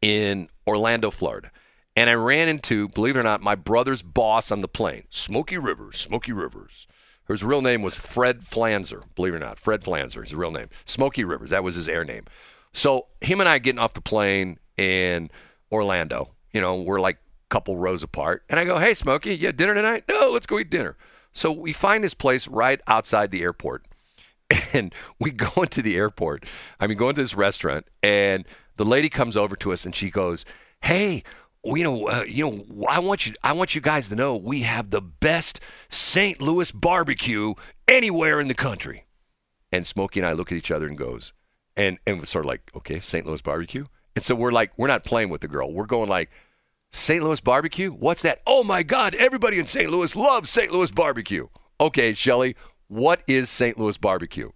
in Orlando, Florida, and I ran into, believe it or not, my brother's boss on the plane, Smoky Rivers. Smoky Rivers. His real name was Fred Flanzer, believe it or not. Fred Flanzer, his real name. Smoky Rivers, that was his air name. So him and I getting off the plane in Orlando, you know, we're like couple rows apart. And I go, hey, Smokey, you had dinner tonight? No, let's go eat dinner. So we find this place right outside the airport. And we go into the airport. I mean, go into this restaurant, and the lady comes over to us and she goes, "Hey, you know, uh, you know, I want you, I want you guys to know we have the best St. Louis barbecue anywhere in the country." And Smokey and I look at each other and goes, and and we're sort of like, "Okay, St. Louis barbecue." And so we're like, we're not playing with the girl. We're going like, St. Louis barbecue? What's that? Oh my God, everybody in St. Louis loves St. Louis barbecue. Okay, Shelly, what is St. Louis barbecue?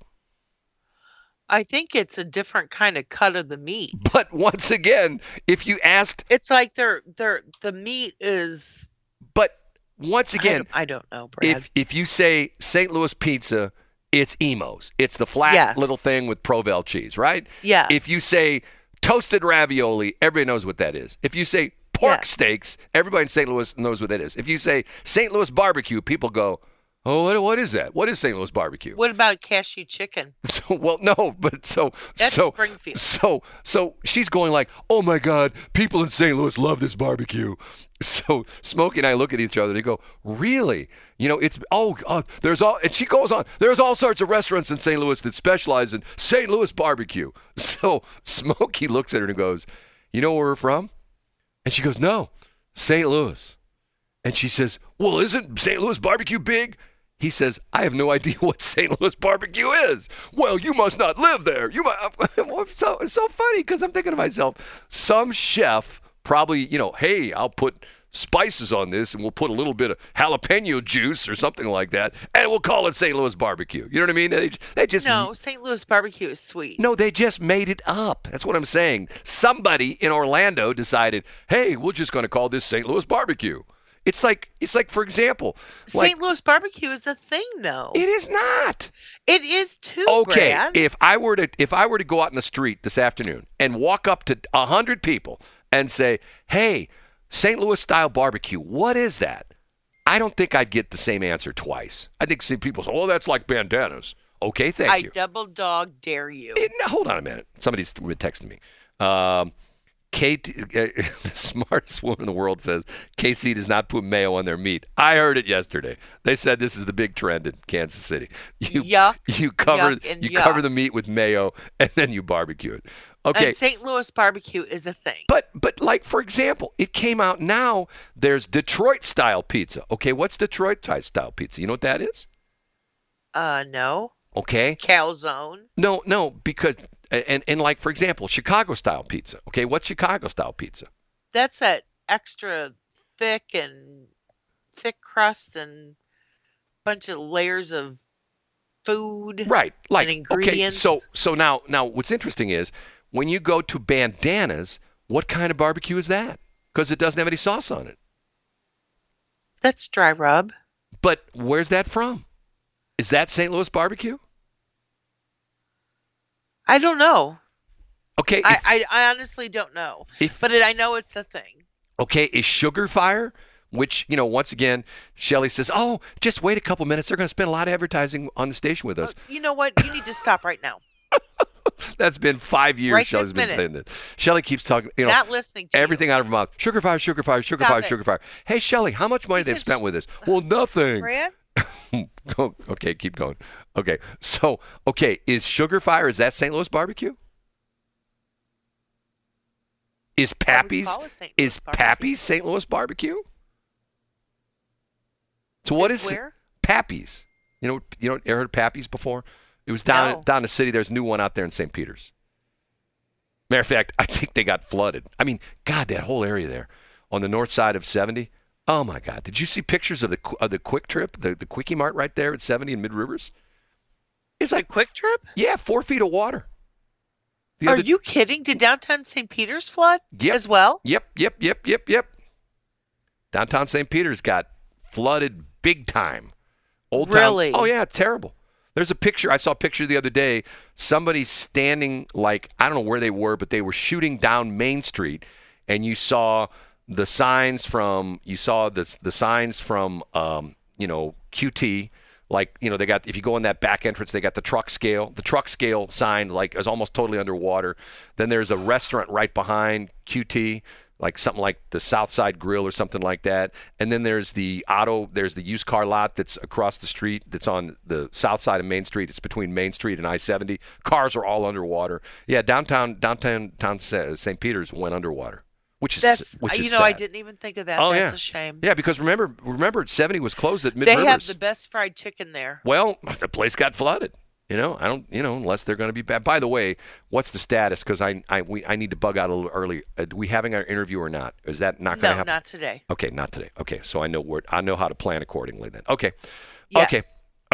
I think it's a different kind of cut of the meat. But once again, if you asked, It's like they're they're the meat is but once I again, don't, I don't know, Brad. if if you say St. Louis pizza, it's Imo's. It's the flat Yes. little thing with Provel cheese, right? Yeah. If you say toasted ravioli, everybody knows what that is. If you say pork Yes. steaks, everybody in St. Louis knows what that is. If you say St. Louis barbecue, people go, "Oh, what, what is that? What is St. Louis barbecue?" what about cashew chicken? So, well, no, but so That's so Springfield. so so she's going like, "Oh my God, people in St. Louis love this barbecue." So Smokey and I look at each other and they go, "Really? You know, it's oh, uh, there's all." And she goes on, "There's all sorts of restaurants in St. Louis that specialize in St. Louis barbecue." So Smokey looks at her and goes, "You know where we're from?" And she goes, "No, St. Louis." And she says, Well, isn't St. Louis barbecue big? He says, I have no idea what St. Louis barbecue is. Well, you must not live there. You might. So, it's so funny because I'm thinking to myself, some chef probably, you know, hey, I'll put spices on this and we'll put a little bit of jalapeno juice or something like that and we'll call it St. Louis barbecue. You know what I mean? They, they just No, St. Louis barbecue is sweet. no, they just made it up. That's what I'm saying. Somebody in Orlando decided, "Hey, we're just going to call this St. Louis barbecue." It's like it's like for example, like St. Louis barbecue is a thing though. it is not. it is too, Okay, Brad. if I were to if I were to go out in the street this afternoon and walk up to a hundred people and say, "Hey, St. Louis style barbecue, what is that?" I don't think I'd get the same answer twice. I think some people say, "Oh, that's like Bandana's." Okay, thank I you. I double dog dare you. No, hold on a minute. Somebody's texting me. Um, Kate, uh, the smartest woman in the world, says KC does not put mayo on their meat. I heard it yesterday. They said this is the big trend in Kansas City. You, Yuck, You cover yuck, you cover the meat with mayo and then you barbecue it. Okay. And St. Louis barbecue is a thing. But but like for example, it came out now. There's Detroit style pizza. Okay, what's Detroit style pizza? You know what that is? Uh, no. Okay. Calzone. No, no, because and and like for example, Chicago style pizza. Okay, what's Chicago style pizza? That's that extra thick and thick crust and bunch of layers of food. Right. Like and okay, so so now now what's interesting is when you go to Bandana's, what kind of barbecue is that? Because it doesn't have any sauce on it. That's dry rub. But where's that from? Is that St. Louis barbecue? I don't know. Okay. if- I, I, I honestly don't know. if- but it, I know it's a thing. Okay, is Sugar Fire, which, you know, once again, Shelly says, oh, just wait a couple minutes. They're going to spend a lot of advertising on the station with us. You know what? You need to stop right now. That's been five years Right Shelly's been minute. saying this. Shelly keeps talking, you know, Not listening to you. everything out of her mouth. Sugar Fire, Sugar Fire, Sugar Stop Fire, it. Sugar Fire. Hey, Shelly, how much money they've spent with this? Well, nothing. Brad? Okay, keep going. Okay, so, okay, is Sugar Fire, is that St. Louis barbecue? Is Pappy's, is barbecue. Pappy's St. Louis barbecue? So what Is is where? Pappy's? You know, you know, you heard of Pappy's before? It was down No. down the city. There's a new one out there in St. Peter's. Matter of fact, I think they got flooded. I mean, God, that whole area there on the north side of 70. Oh my God! Did you see pictures of the of the QuikTrip, the the Quickie Mart right there at 70 in Mid Rivers? It's like QuikTrip? yeah, four feet of water. The Are other- you kidding? Did downtown St. Peter's flood Yep. as well? Yep, yep, yep, yep, yep. Downtown St. Peter's got flooded big time. Old town- Really? Oh yeah, terrible. There's a picture I saw a picture the other day. Somebody standing like I don't know where they were, but they were shooting down Main Street, and you saw the signs from you saw the the signs from um, you know QT. Like you know they got if you go in that back entrance they got the truck scale. The truck scale sign like is almost totally underwater. Then there's a restaurant right behind QT like something like the Southside Grill or something like that. And then there's the auto, there's the used car lot that's across the street that's on the south side of Main Street. It's between Main Street and I-70. Cars are all underwater. Yeah, downtown downtown town St. Peter's went underwater, which is That's which is you know I sad. didn't even think of that. Oh, That's yeah. a shame. Yeah, because remember remember 70 was closed at Mid they have the best fried chicken there. Well, the place got flooded. You know, I don't. You know, unless they're going to be bad. By the way, what's the status? Because I, I, we, I need to bug out a little early. Uh, do we having our interview or not? Is that not going to No, happen? not today. Okay, not today. Okay, so I know where I know how to plan accordingly then. Okay, Yes. okay,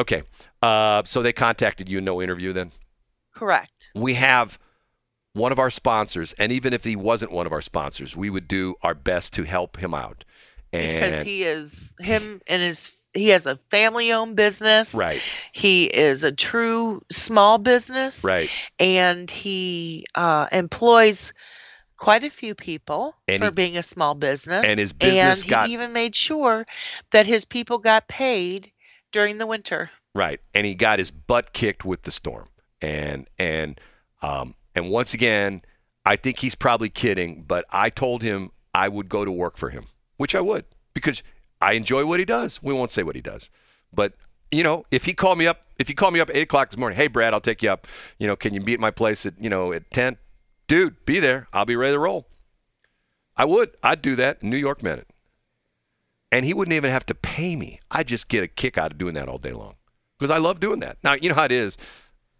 okay. Uh, so they contacted you, no interview then. Correct. We have one of our sponsors, and even if he wasn't one of our sponsors, we would do our best to help him out. And Because he is him and his he has a family owned business. right, He is a true small business. right. And he uh, employs quite a few people And for he- being a small business. and his business and he got- even made sure that his people got paid during the winter. Right, and he got his butt kicked with the storm, and and um, and once again, I think he's probably kidding, but I told him I would go to work for him, which I would because I enjoy what he does. We won't say what he does, but you know, if he called me up, if he called me up at eight o'clock this morning, hey Brad, I'll take you up. You know, can you be at my place at you know at ten? Dude, be there. I'll be ready to roll. I would. I'd do that. New York it. And he wouldn't even have to pay me. I'd just get a kick out of doing that all day long because I love doing that. Now, you know how it is.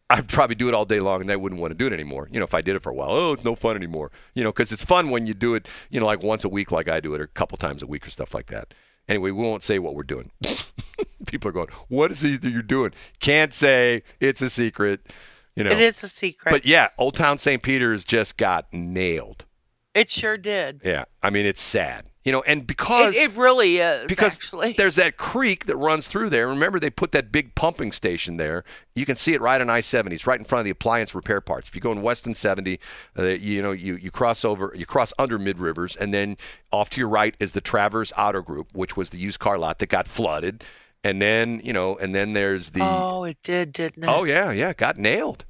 I'd probably do it all day long and I wouldn't want to do it anymore. You know, if I did it for a while, oh, it's no fun anymore. You know, because it's fun when you do it, you know, like once a week, like I do it, or a couple times a week or stuff like that. Anyway, we won't say what we're doing. People are going, what is it that you're doing? Can't say. It's a secret. You know. It is a secret. But yeah, Old Town St. Peter's just got nailed. It sure did. Yeah. I mean, it's sad. You know, and because It, it really is. because actually. there's that creek that runs through there. Remember, they put that big pumping station there. You can see it right on I-70. It's right in front of the appliance repair parts. If you go in Weston 70, uh, you know you you cross over, you cross under Mid Rivers, and then off to your right is the Travers Auto Group, which was the used car lot that got flooded. And then you know, and then there's the oh, it did, didn't it? Oh yeah, yeah, got nailed.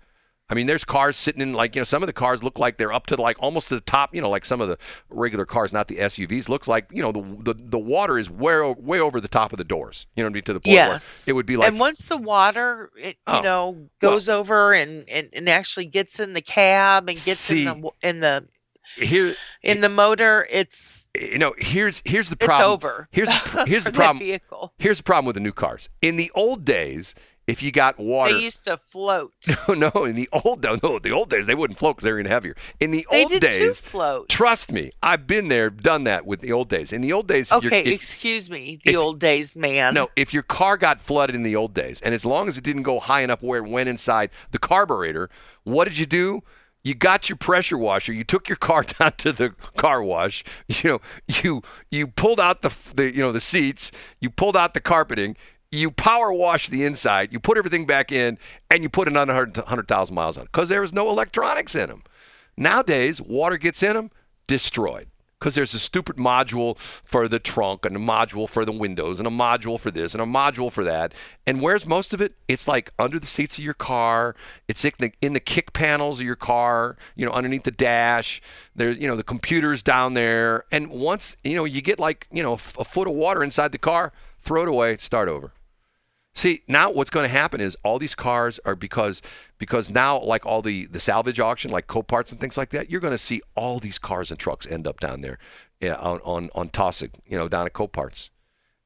I mean, there's cars sitting in like you know some of the cars look like they're up to like almost to the top. You know, like some of the regular cars, not the SUVs. Looks like you know the the, the water is way way over the top of the doors. You know, what I mean, to the point Yes. where it would be like and once the water, it, Oh, you know, goes over and, and, and actually gets in the cab and gets See, in the in the here. in the motor, it's You know, here's here's the problem it's over. Here's the, here's the problem. vehicle. Here's the problem with the new cars. In the old days, if you got water, They used to float. no, no, in the old no, no, the old days they wouldn't float because they were even heavier. In the old days. They old did too days, float. trust me, I've been there, done that with the old days. In the old days, Okay, if- excuse me, the if- old days, man. No, if your car got flooded in the old days, and as long as it didn't go high enough where it went inside the carburetor, what did you do? You got your pressure washer. You took your car down to the car wash. You know, you you pulled out the the you know the seats. You pulled out the carpeting. You power wash the inside. You put everything back in, and you put another 100,000 miles on it because there is no electronics in them. Nowadays, water gets in them, destroyed. Because there's a stupid module for the trunk and a module for the windows and a module for this and a module for that. And where's most of it? It's like under the seats of your car. It's in the, in the kick panels of your car, you know, underneath the dash. There's, you know, the computer's down there. And once, you know, you get like, you know, a foot of water inside the car, throw it away, start over. See, now what's going to happen is all these cars are because because now like all the the salvage auction, like Coparts and things like that, you're going to see all these cars and trucks end up down there yeah, on on on Tossic, you know, down at Coparts.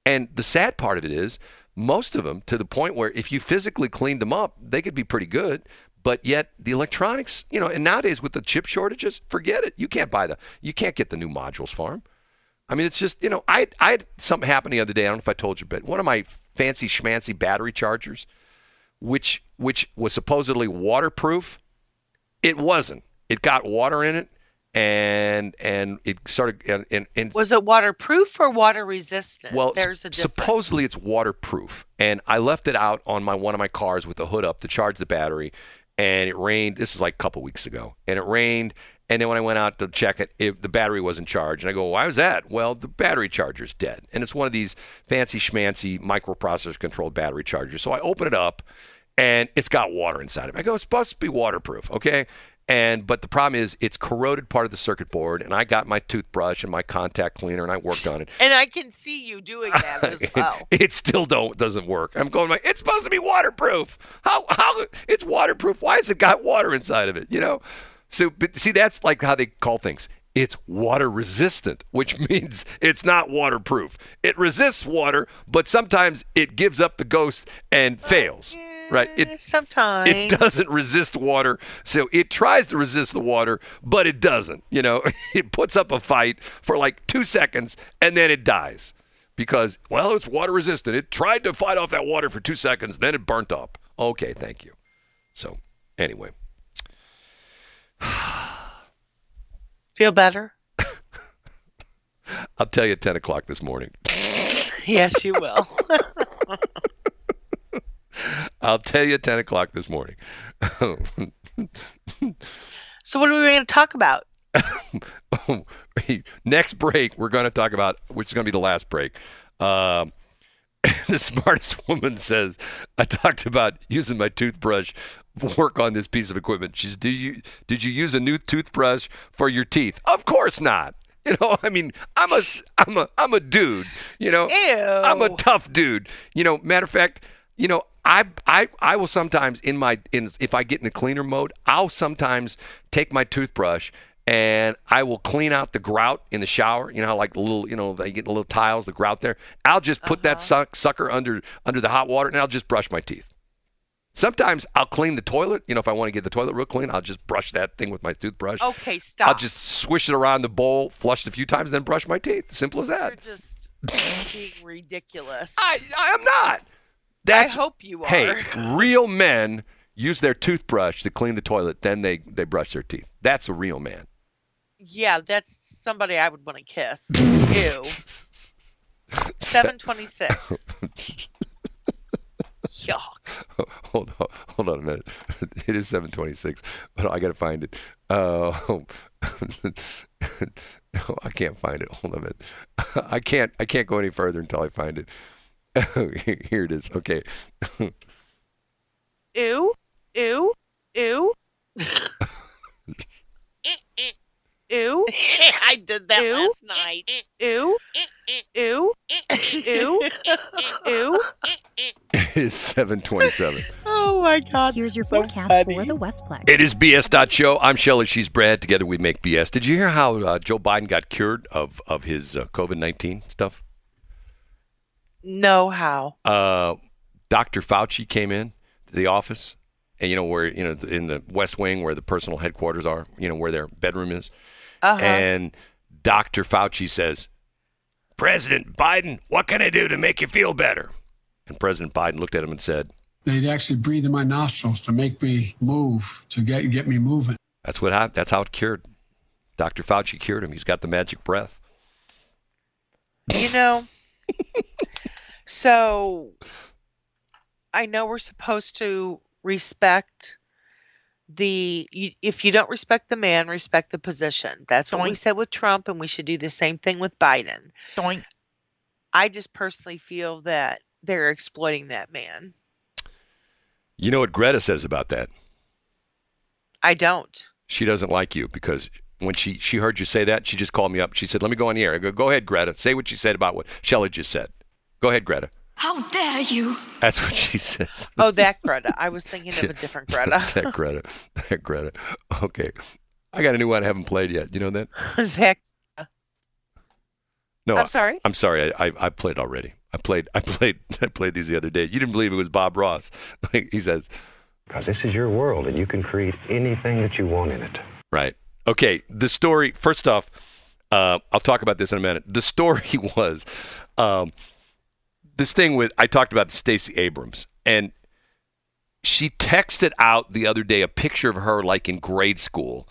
And the sad part of it is most of them to the point where if you physically cleaned them up, they could be pretty good. But yet the electronics, you know, and nowadays with the chip shortages, forget it. You can't buy the, you can't get the new modules for them. I mean, it's just you know, I I had something happen the other day. I don't know if I told you, but one of my fancy schmancy battery chargers, which which was supposedly waterproof, it wasn't. It got water in it, and and it started and, and, and Was it waterproof or water resistant? well, there's a difference. supposedly it's waterproof, and I left it out on my one of my cars with the hood up to charge the battery, and it rained. This is like a couple weeks ago, and it rained. And then when I went out to check it, it the battery wasn't charged, and I go, "Why was that?" Well, the battery charger's dead, and it's one of these fancy schmancy microprocessor controlled battery chargers. So I open it up, and it's got water inside of it. I go, "It's supposed to be waterproof, okay?" And but the problem is, it's corroded part of the circuit board, and I got my toothbrush and my contact cleaner, and I worked on it. And I can see you doing that as well. it still don't doesn't work. I'm going like it's supposed to be waterproof. How how it's waterproof? Why has it got water inside of it? You know. So but see that's like how they call things. It's water resistant, which means it's not waterproof. It resists water, but sometimes it gives up the ghost and fails. Right? Eh, It Sometimes. it doesn't resist water. So it tries to resist the water, but it doesn't. You know, it puts up a fight for like two seconds and then it dies because, well, it's water resistant. It tried to fight off that water for two seconds, then it burnt up. Okay, thank you. So, anyway, Feel better? I'll tell you at 10 o'clock this morning. Yes, you will. I'll tell you at 10 o'clock this morning. so, what are we going to talk about? Next break, we're going to talk about, which is going to be the last break. Um, the smartest woman says, "I talked about using my toothbrush work on this piece of equipment." She's, "Did you did you use a new toothbrush for your teeth?" Of course not. You know, I mean, I'm a I'm a I'm a dude. You know, Ew. I'm a tough dude. You know, matter of fact, you know, I I I will sometimes in my in if I get in the cleaner mode, I'll sometimes take my toothbrush and I will clean out the grout in the shower. You know, like the little you know they get the little tiles, the grout there. I'll just put that uh-huh. suck, sucker under under the hot water and I'll just brush my teeth. Sometimes I'll clean the toilet. You know, if I want to get the toilet real clean, I'll just brush that thing with my toothbrush. Okay, stop. I'll just swish it around the bowl, flush it a few times, then brush my teeth. Simple as that. You're just being ridiculous. I I am not. That's I hope you are. Hey, real men use their toothbrush to clean the toilet, then they they brush their teeth. That's a real man. Yeah, that's somebody I would want to kiss. Ew. 726. Yuck. hold on, hold on a minute. It is 7:26, but I got to find it. Uh, no, I can't find it. Hold on a minute. I can't. I can't go any further until I find it. Here it is. Okay. Ew. Ew. Ew. Ew. I did that Ew. last night. Ew. Ew. Ew. Ew. It is 7:27. Oh my god. Here's your so forecast funny. for the Westplex. It is BS.show. I'm Shelley. She's Brad. Together we make BS. Did you hear how uh, Joe Biden got cured of, of his uh, COVID 19 stuff? No how. Uh, Dr. Fauci came in to the office, and you know, where, you know, in the West Wing where the personal headquarters are, you know, where their bedroom is. Uh-huh. And Dr. Fauci says, President Biden, what can I do to make you feel better? And President Biden looked at him and said, They'd actually breathe in my nostrils to make me move, to get get me moving. That's what happened. That's how it cured. Dr. Fauci cured him. He's got the magic breath. You know, so I know we're supposed to respect the you, if you don't respect the man, respect the position. That's what we said with Trump, and we should do the same thing with Biden. Doink. I just personally feel that they're exploiting that man. You know what Greta says about that? I don't. She doesn't like you because when she, she heard you say that, she just called me up. She said, Let me go on the air. I go, Go ahead, Greta. Say what you said about what Shelley just said. Go ahead, Greta. How dare you? That's what she says. Oh, that Greta. I was thinking of a different Greta. that Greta. That Greta. Okay. I got a new one I haven't played yet. You know that? that No. I'm I- sorry? I'm sorry. I, I, I played already. I played I played I played these the other day. You didn't believe it was Bob Ross. Like he says, Because this is your world and you can create anything that you want in it. Right. Okay. The story. First off, uh, I'll talk about this in a minute. The story was um, this thing with I talked about Stacey Abrams, and she texted out the other day a picture of her like in grade school,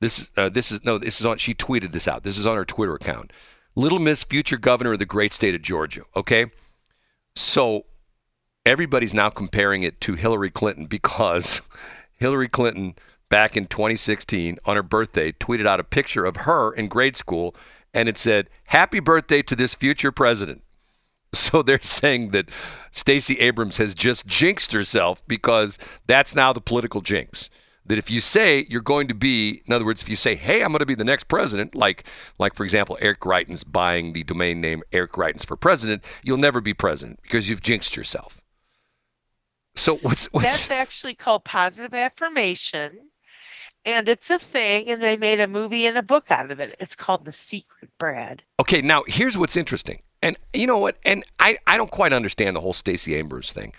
This is uh, this is no. This is on. She tweeted this out. This is on her Twitter account. Little Miss, future governor of the great state of Georgia. Okay, so everybody's now comparing it to Hillary Clinton because Hillary Clinton back in 2016 on her birthday tweeted out a picture of her in grade school and it said happy birthday to this future president so they're saying that Stacey Abrams has just jinxed herself because that's now the political jinx that if you say you're going to be in other words if you say hey i'm going to be the next president like like for example eric greitens buying the domain name eric greitens for president you'll never be president because you've jinxed yourself so what's what's That's actually called positive affirmation. And it's a thing, and they made a movie and a book out of it. It's called The Secret, Brad. Okay, now here's what's interesting. And you know what? And I, I don't quite understand the whole Stacey Abrams thing.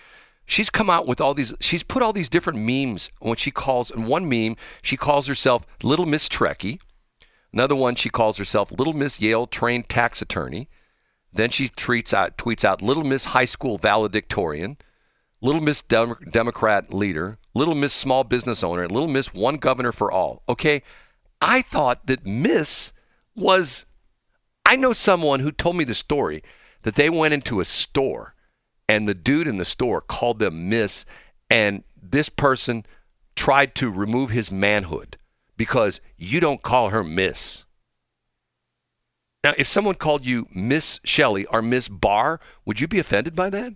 She's come out with all these she's put all these different memes when she calls in one meme, she calls herself Little Miss Trekkie. Another one she calls herself Little Miss Yale trained tax attorney. Then she tweets out tweets out Little Miss High School valedictorian, Little Miss Dem- Democrat leader, Little Miss small business owner, Little Miss one governor for all. Okay? I thought that Miss was I know someone who told me the story that they went into a store and the dude in the store called them Miss, and this person tried to remove his manhood because you don't call her Miss. Now, if someone called you Miss Shelley or Miss Barr, would you be offended by that?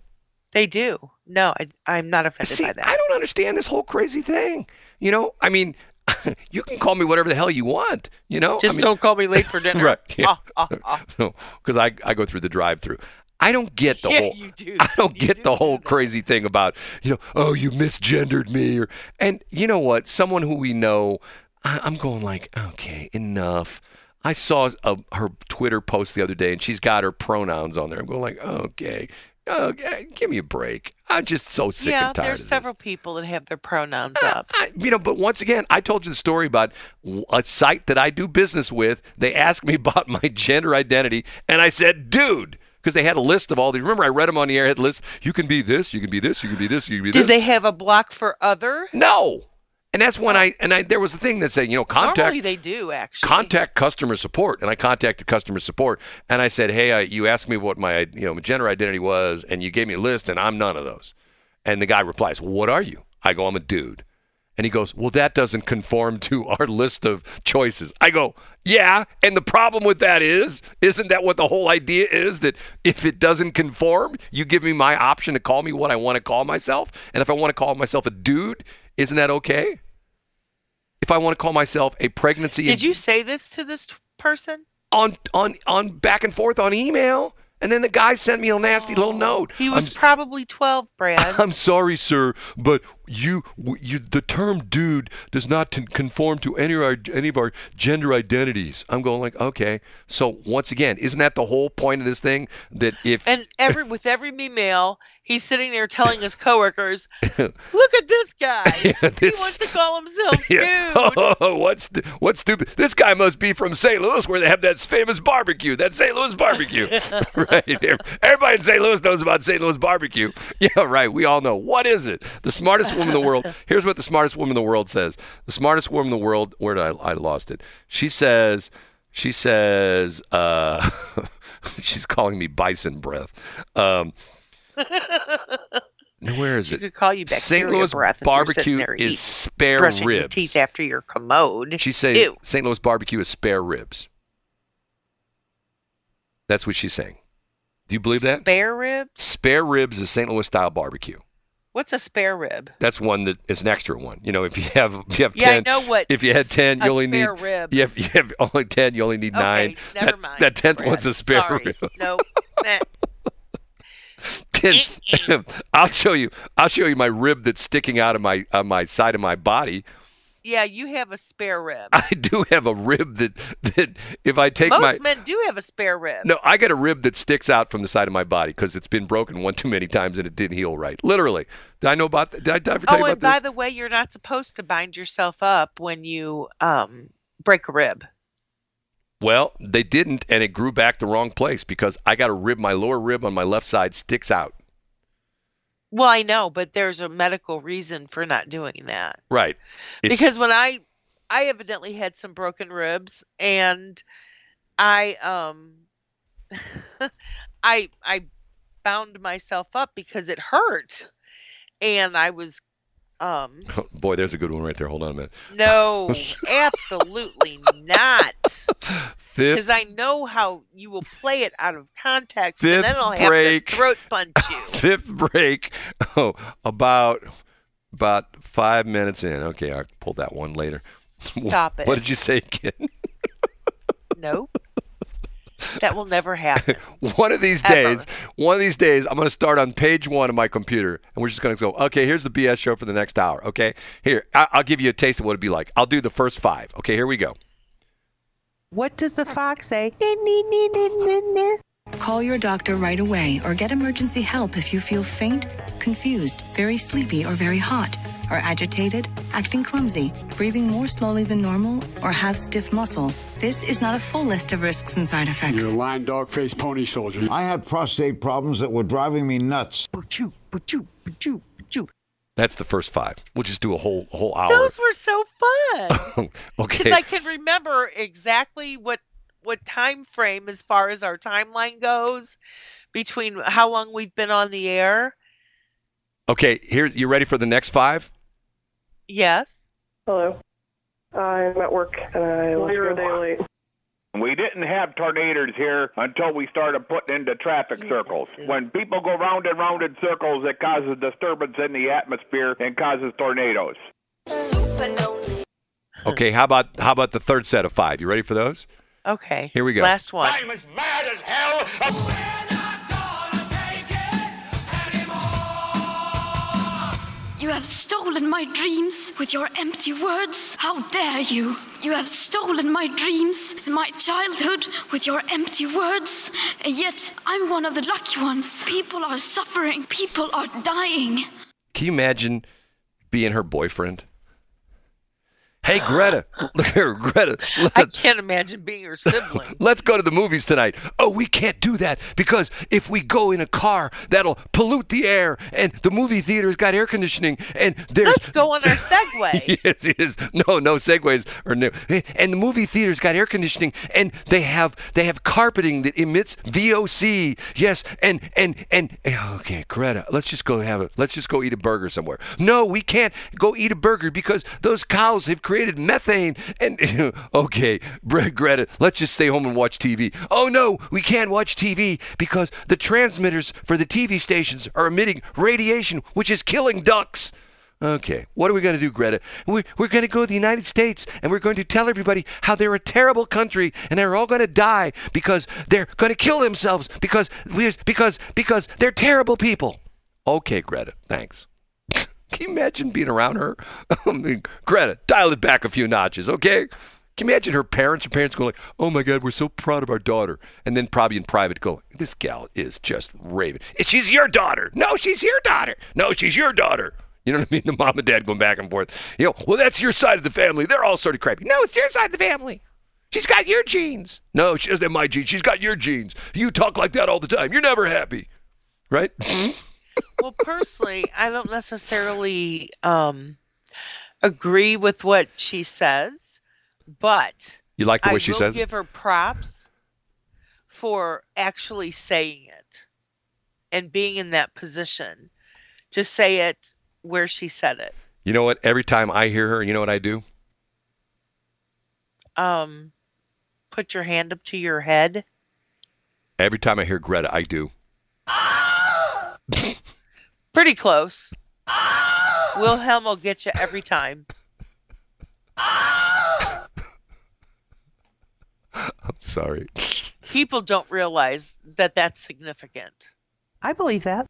They do. No, I, I'm not offended See, by that. I don't understand this whole crazy thing. You know, I mean, you can call me whatever the hell you want. You know, Just I mean- don't call me late for dinner. right? Yeah. Ah, ah, ah. because I I go through the drive-through. I don't get the Yeah, whole. you do. I don't You get do the whole crazy thing about you know. Oh, you misgendered me, or and you know what? Someone who we know, I, I'm going like, okay, enough. I saw a, her Twitter post the other day, and she's got her pronouns on there. I'm going like, okay, okay, give me a break. I'm just so sick yeah, and tired. Yeah, there's several people that have their pronouns Uh, up. I, you know, but once again, I told you the story about a site that I do business with. They asked me about my gender identity, and I said, "Dude," because they had a list of all these. Remember, I read them on the airhead list. You can be this, you can be this, you can be this, you can be Did this. Did they have a block for other? No, and that's when I and I there was a thing that said, you know, contact Normally they do actually. contact customer support. And i contacted customer support and i said hey you asked me what my you know my gender identity was and you gave me a list and i'm none of those. And the guy replies what are you? I go i'm a dude. And he goes well that doesn't conform to our list of choices. I go yeah and the problem with that is isn't that what the whole idea is that if it doesn't conform you give me my option to call me what i want to call myself? And if i want to call myself a dude isn't that okay if i want to call myself a pregnancy Did you say this to this t- person? on on on back and forth on email, and then the guy sent me a nasty little note. He was I'm, probably 12, Brad. I'm sorry, sir, but you you the term "dude" does not t- conform to any of our any of our gender identities. I'm going like, okay. So once again, isn't that the whole point of this thing? That if and every with every email, he's sitting there telling his coworkers, "Look at this guy. Yeah, this- he wants to call himself Yeah. dude." Oh, what's what's stupid? This guy must be from St. Louis, where they have that famous barbecue. That St. Louis barbecue, right? Everybody in St. Louis knows about St. Louis barbecue. Yeah, right. We all know. What is it? The smartest woman in the world. Here's what the smartest woman in the world says. The smartest woman in the world. Where did I? I lost it. She says. She says. Uh, she's calling me bison breath. Um, where is She it? could call you bacteria St. Louis breath if you're sitting barbecue is spare brushing your ribs. teeth after your commode. She says Ew. St. Louis barbecue is spare ribs. That's what she's saying. Do you believe that? Spare rib? Spare ribs is St. Louis style barbecue. What's a spare rib? That's one that is an extra one. You know, if you have if you have Yeah, I know what if you had ten, you only need spare rib. You have, you have only ten, you only need Okay, nine. never that, mind, That tenth Brad. one's a spare Sorry. rib. No. Nah. I'll show you. I'll show you my rib that's sticking out of my on my side of my body. Yeah, you have a spare rib. I do have a rib that that if I take Most my men do have a spare rib. No, I got a rib that sticks out from the side of my body because it's been broken one too many times and it didn't heal right. Literally. Did I know about that? Did I ever tell Oh, you and by the way, you're not supposed to bind yourself up when you um, break a rib. Well, they didn't, and it grew back the wrong place because I got a rib. My lower rib on my left side sticks out. Well, I know, but there's a medical reason for not doing that. Right. It's, because when I I evidently had some broken ribs, and I um, I I bound myself up because it hurt, and I was um Boy, there's a good one right there. Hold on a minute. no, absolutely not. Because I know how you will play it out of context, Fifth and then I'll have break. to throat punch you. fifth break. Oh, about about five minutes in. Okay, I'll pull that one later. Stop it. What did you say again? Nope. That will never happen. one of these Ever. days, one of these days, I'm going to start on page one of my computer, and we're just going to go. Okay, here's the BS show for the next hour. Okay, here I- I'll give you a taste of what it'd be like. I'll do the first five. Okay, here we go. What does the fox say? Call your doctor right away or get emergency help if you feel faint, confused, very sleepy, or very hot, are agitated, acting clumsy, breathing more slowly than normal, or have stiff muscles. This is not a full list of risks and side effects. You're a lying dog faced pony soldier. I had prostate problems that were driving me nuts. Ba-choo, ba-choo, ba-choo, ba-choo. That's the first five. We'll just do a whole whole hour. Those were so fun. okay. Because I can remember exactly what what time frame as far as our timeline goes between how long we've been on the air. Okay, here you ready for the next five? Yes. Hello. I'm at work and I left a day late. We didn't have tornadoes here until we started putting into traffic circles. When people go round and round in circles, it causes disturbance in the atmosphere and causes tornadoes. Okay, how about how about the third set of five? You ready for those? Okay. Here we go. Last one. I'm as mad as hell. You have stolen my dreams with your empty words. How dare you? You have stolen my dreams and my childhood with your empty words. And yet, I'm one of the lucky ones. People are suffering, people are dying. Can you imagine being her boyfriend? Hey Greta, look here, Greta. I can't imagine being your sibling. let's go to the movies tonight. Oh, we can't do that because if we go in a car, that'll pollute the air, and the movie theater's got air conditioning, and there's Let's go on our Segway. yes, yes. No, no Segways or no. And the movie theater's got air conditioning, and they have they have carpeting that emits VOC. Yes, and and and okay, Greta, let's just go have a let's just go eat a burger somewhere. No, we can't go eat a burger because those cows have created methane. And okay, Greta, let's just stay home and watch TV. Oh no, we can't watch TV because the transmitters for the TV stations are emitting radiation, which is killing ducks. Okay, what are we going to do, Greta? We're, we're going to go to the United States and we're going to tell everybody how they're a terrible country and they're all going to die because they're going to kill themselves because we, because because they're terrible people. Okay, Greta, thanks. Can you imagine being around her? I mean, Greta, dial it back a few notches, okay? Can you imagine her parents? Her parents going like, "Oh my God, we're so proud of our daughter," and then probably in private go, "This gal is just raving. She's your daughter. No, she's your daughter. No, she's your daughter." You know what I mean? The mom and dad going back and forth. You know, well, that's your side of the family. They're all sort of crappy. No, it's your side of the family. She's got your genes. No, she doesn't have my genes. She's got your genes. You talk like that all the time. You're never happy, right? well, personally, I don't necessarily um, agree with what she says, but You like the way I she will says it? give her props for actually saying it and being in that position to say it where she said it. You know what? Every time I hear her, you know what I do? Um, put your hand up to your head. Every time I hear Greta, I do. Pretty close. Wilhelm will get you every time. I'm sorry. People don't realize that that's significant. I believe that.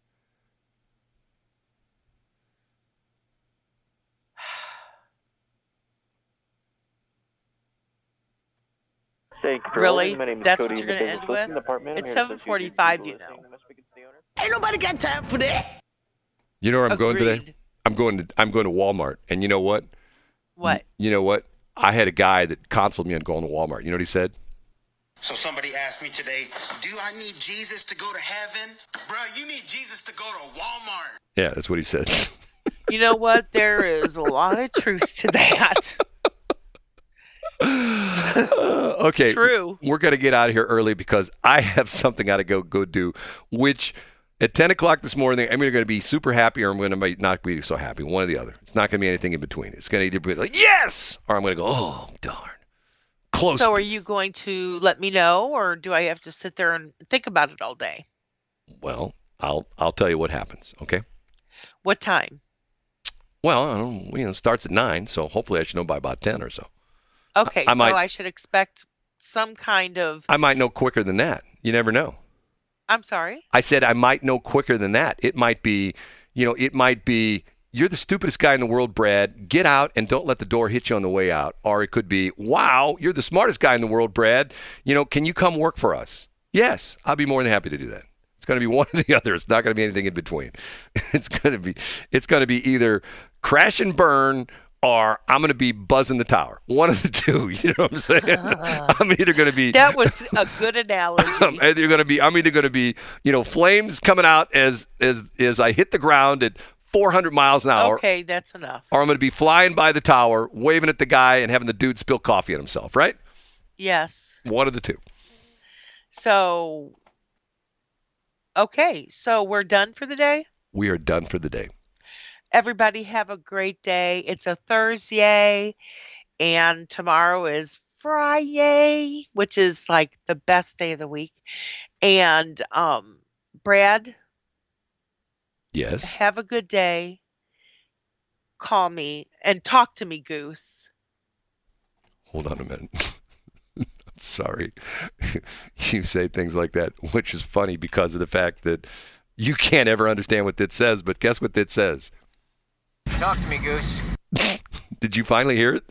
Thank you for Really? holding. My name is That's what you're gonna end with? listing department. I'm It's here to assist you in 7:45, you know. Ain't nobody got time for that. You know where I'm going today? I'm going to I'm going to Walmart, and you know what? What? You know what? I had a guy that counseled me on going to Walmart. You know what he said? So somebody asked me today, do I need Jesus to go to heaven? Bruh, you need Jesus to go to Walmart. Yeah, that's what he said. You know what? There is a lot of truth to that. okay. true. We're going to get out of here early because I have something I got to go go do, which at 10 o'clock this morning, I'm either going to be super happy or I'm going to not be so happy. One or the other. It's not going to be anything in between. It's going to either be like, yes, or I'm going to go, oh, darn. Close. So are you going to let me know or do I have to sit there and think about it all day? Well, I'll I'll tell you what happens, okay? What time? Well, I don't, you know, it starts at 9, so hopefully I should know by about 10 or so. Okay, I so might- I should expect some kind of I might know quicker than that. You never know. I'm sorry. I said I might know quicker than that. It might be, you know, it might be you're the stupidest guy in the world, Brad. Get out and don't let the door hit you on the way out. Or it could be, wow, you're the smartest guy in the world, Brad. You know, can you come work for us? Yes, I'll be more than happy to do that. It's going to be one or the other. It's not going to be anything in between. It's going to be it's going to be either crash and burn or I'm going to be buzzing the tower. One of the two. You know what I'm saying? Ah. I'm either going to be That was a good analogy. I'm either going to be I'm either going to be you know flames coming out as as as I hit the ground at 400 miles an hour, Okay, that's enough. or I'm going to be flying by the tower, waving at the guy and having the dude spill coffee on himself. Right? Yes. One of the two. So Okay, so we're done for the day? We are done for the day. Everybody have a great day. It's a Thursday and tomorrow is Friday, which is like the best day of the week. And um Brad, Yes. have a good day. Call me and talk to me, Goose. Hold on a minute. Sorry. you say things like that, which is funny because of the fact that you can't ever understand what it says, but guess what it says? Talk to me, Goose. Did you finally hear it?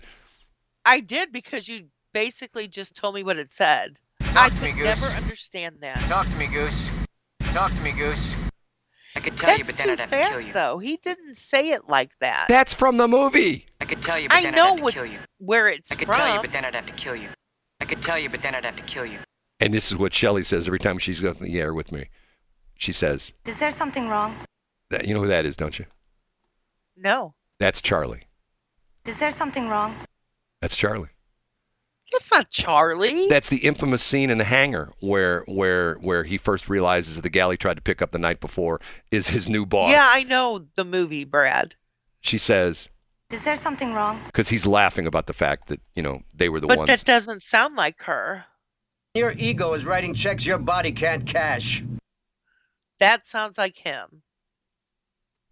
I did because you basically just told me what it said. Talk I to me, could Goose. never understand that. Talk to me, Goose. Talk to me, Goose. I could tell you, but then too I'd have to kill you. though. He didn't say it like that. That's from the movie. I could tell you, but I then I'd know have to what's, kill you. where it's I could from. tell you, but then I'd have to kill you. I could tell you, but then I'd have to kill you. And this is what Shelley says every time she's on the air with me. She says, Is there something wrong? that, You know who that is, don't you? No, That's Charlie. Is there something wrong? That's Charlie. it's not Charlie. That's the infamous scene in the hangar where where where he first realizes the gal he tried to pick up the night before is his new boss. Yeah, I know the movie, Brad. She says Is there something wrong? because he's laughing about the fact that you know they were the But ones. that doesn't sound like her. Your ego is writing checks your body can't cash. That sounds like him.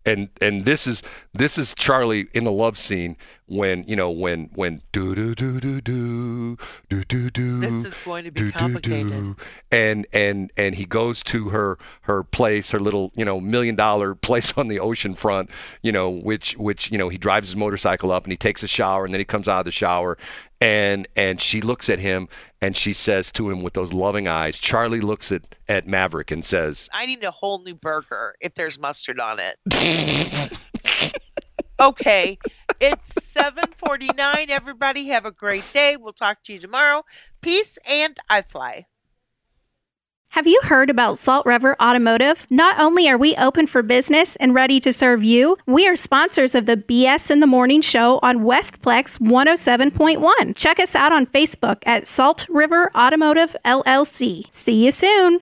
And and this is this is Charlie in the love scene when you know when when do do do do do do do do This is going to be do, do, complicated. do. and and and he goes to her her place her little you know million dollar place on the ocean front you know which which you know he drives his motorcycle up and he takes a shower and then he comes out of the shower and and she looks at him and she says to him with those loving eyes Charlie looks at at Maverick and says I need a whole new burger if there's mustard on it. okay, it's 7:49. Everybody have a great day. We'll talk to you tomorrow. Peace and I fly. Have you heard about Salt River Automotive? Not only are we open for business and ready to serve you, we are sponsors of the BS in the Morning show on Westplex 107.1. Check us out on Facebook at Salt River Automotive LLC. See you soon.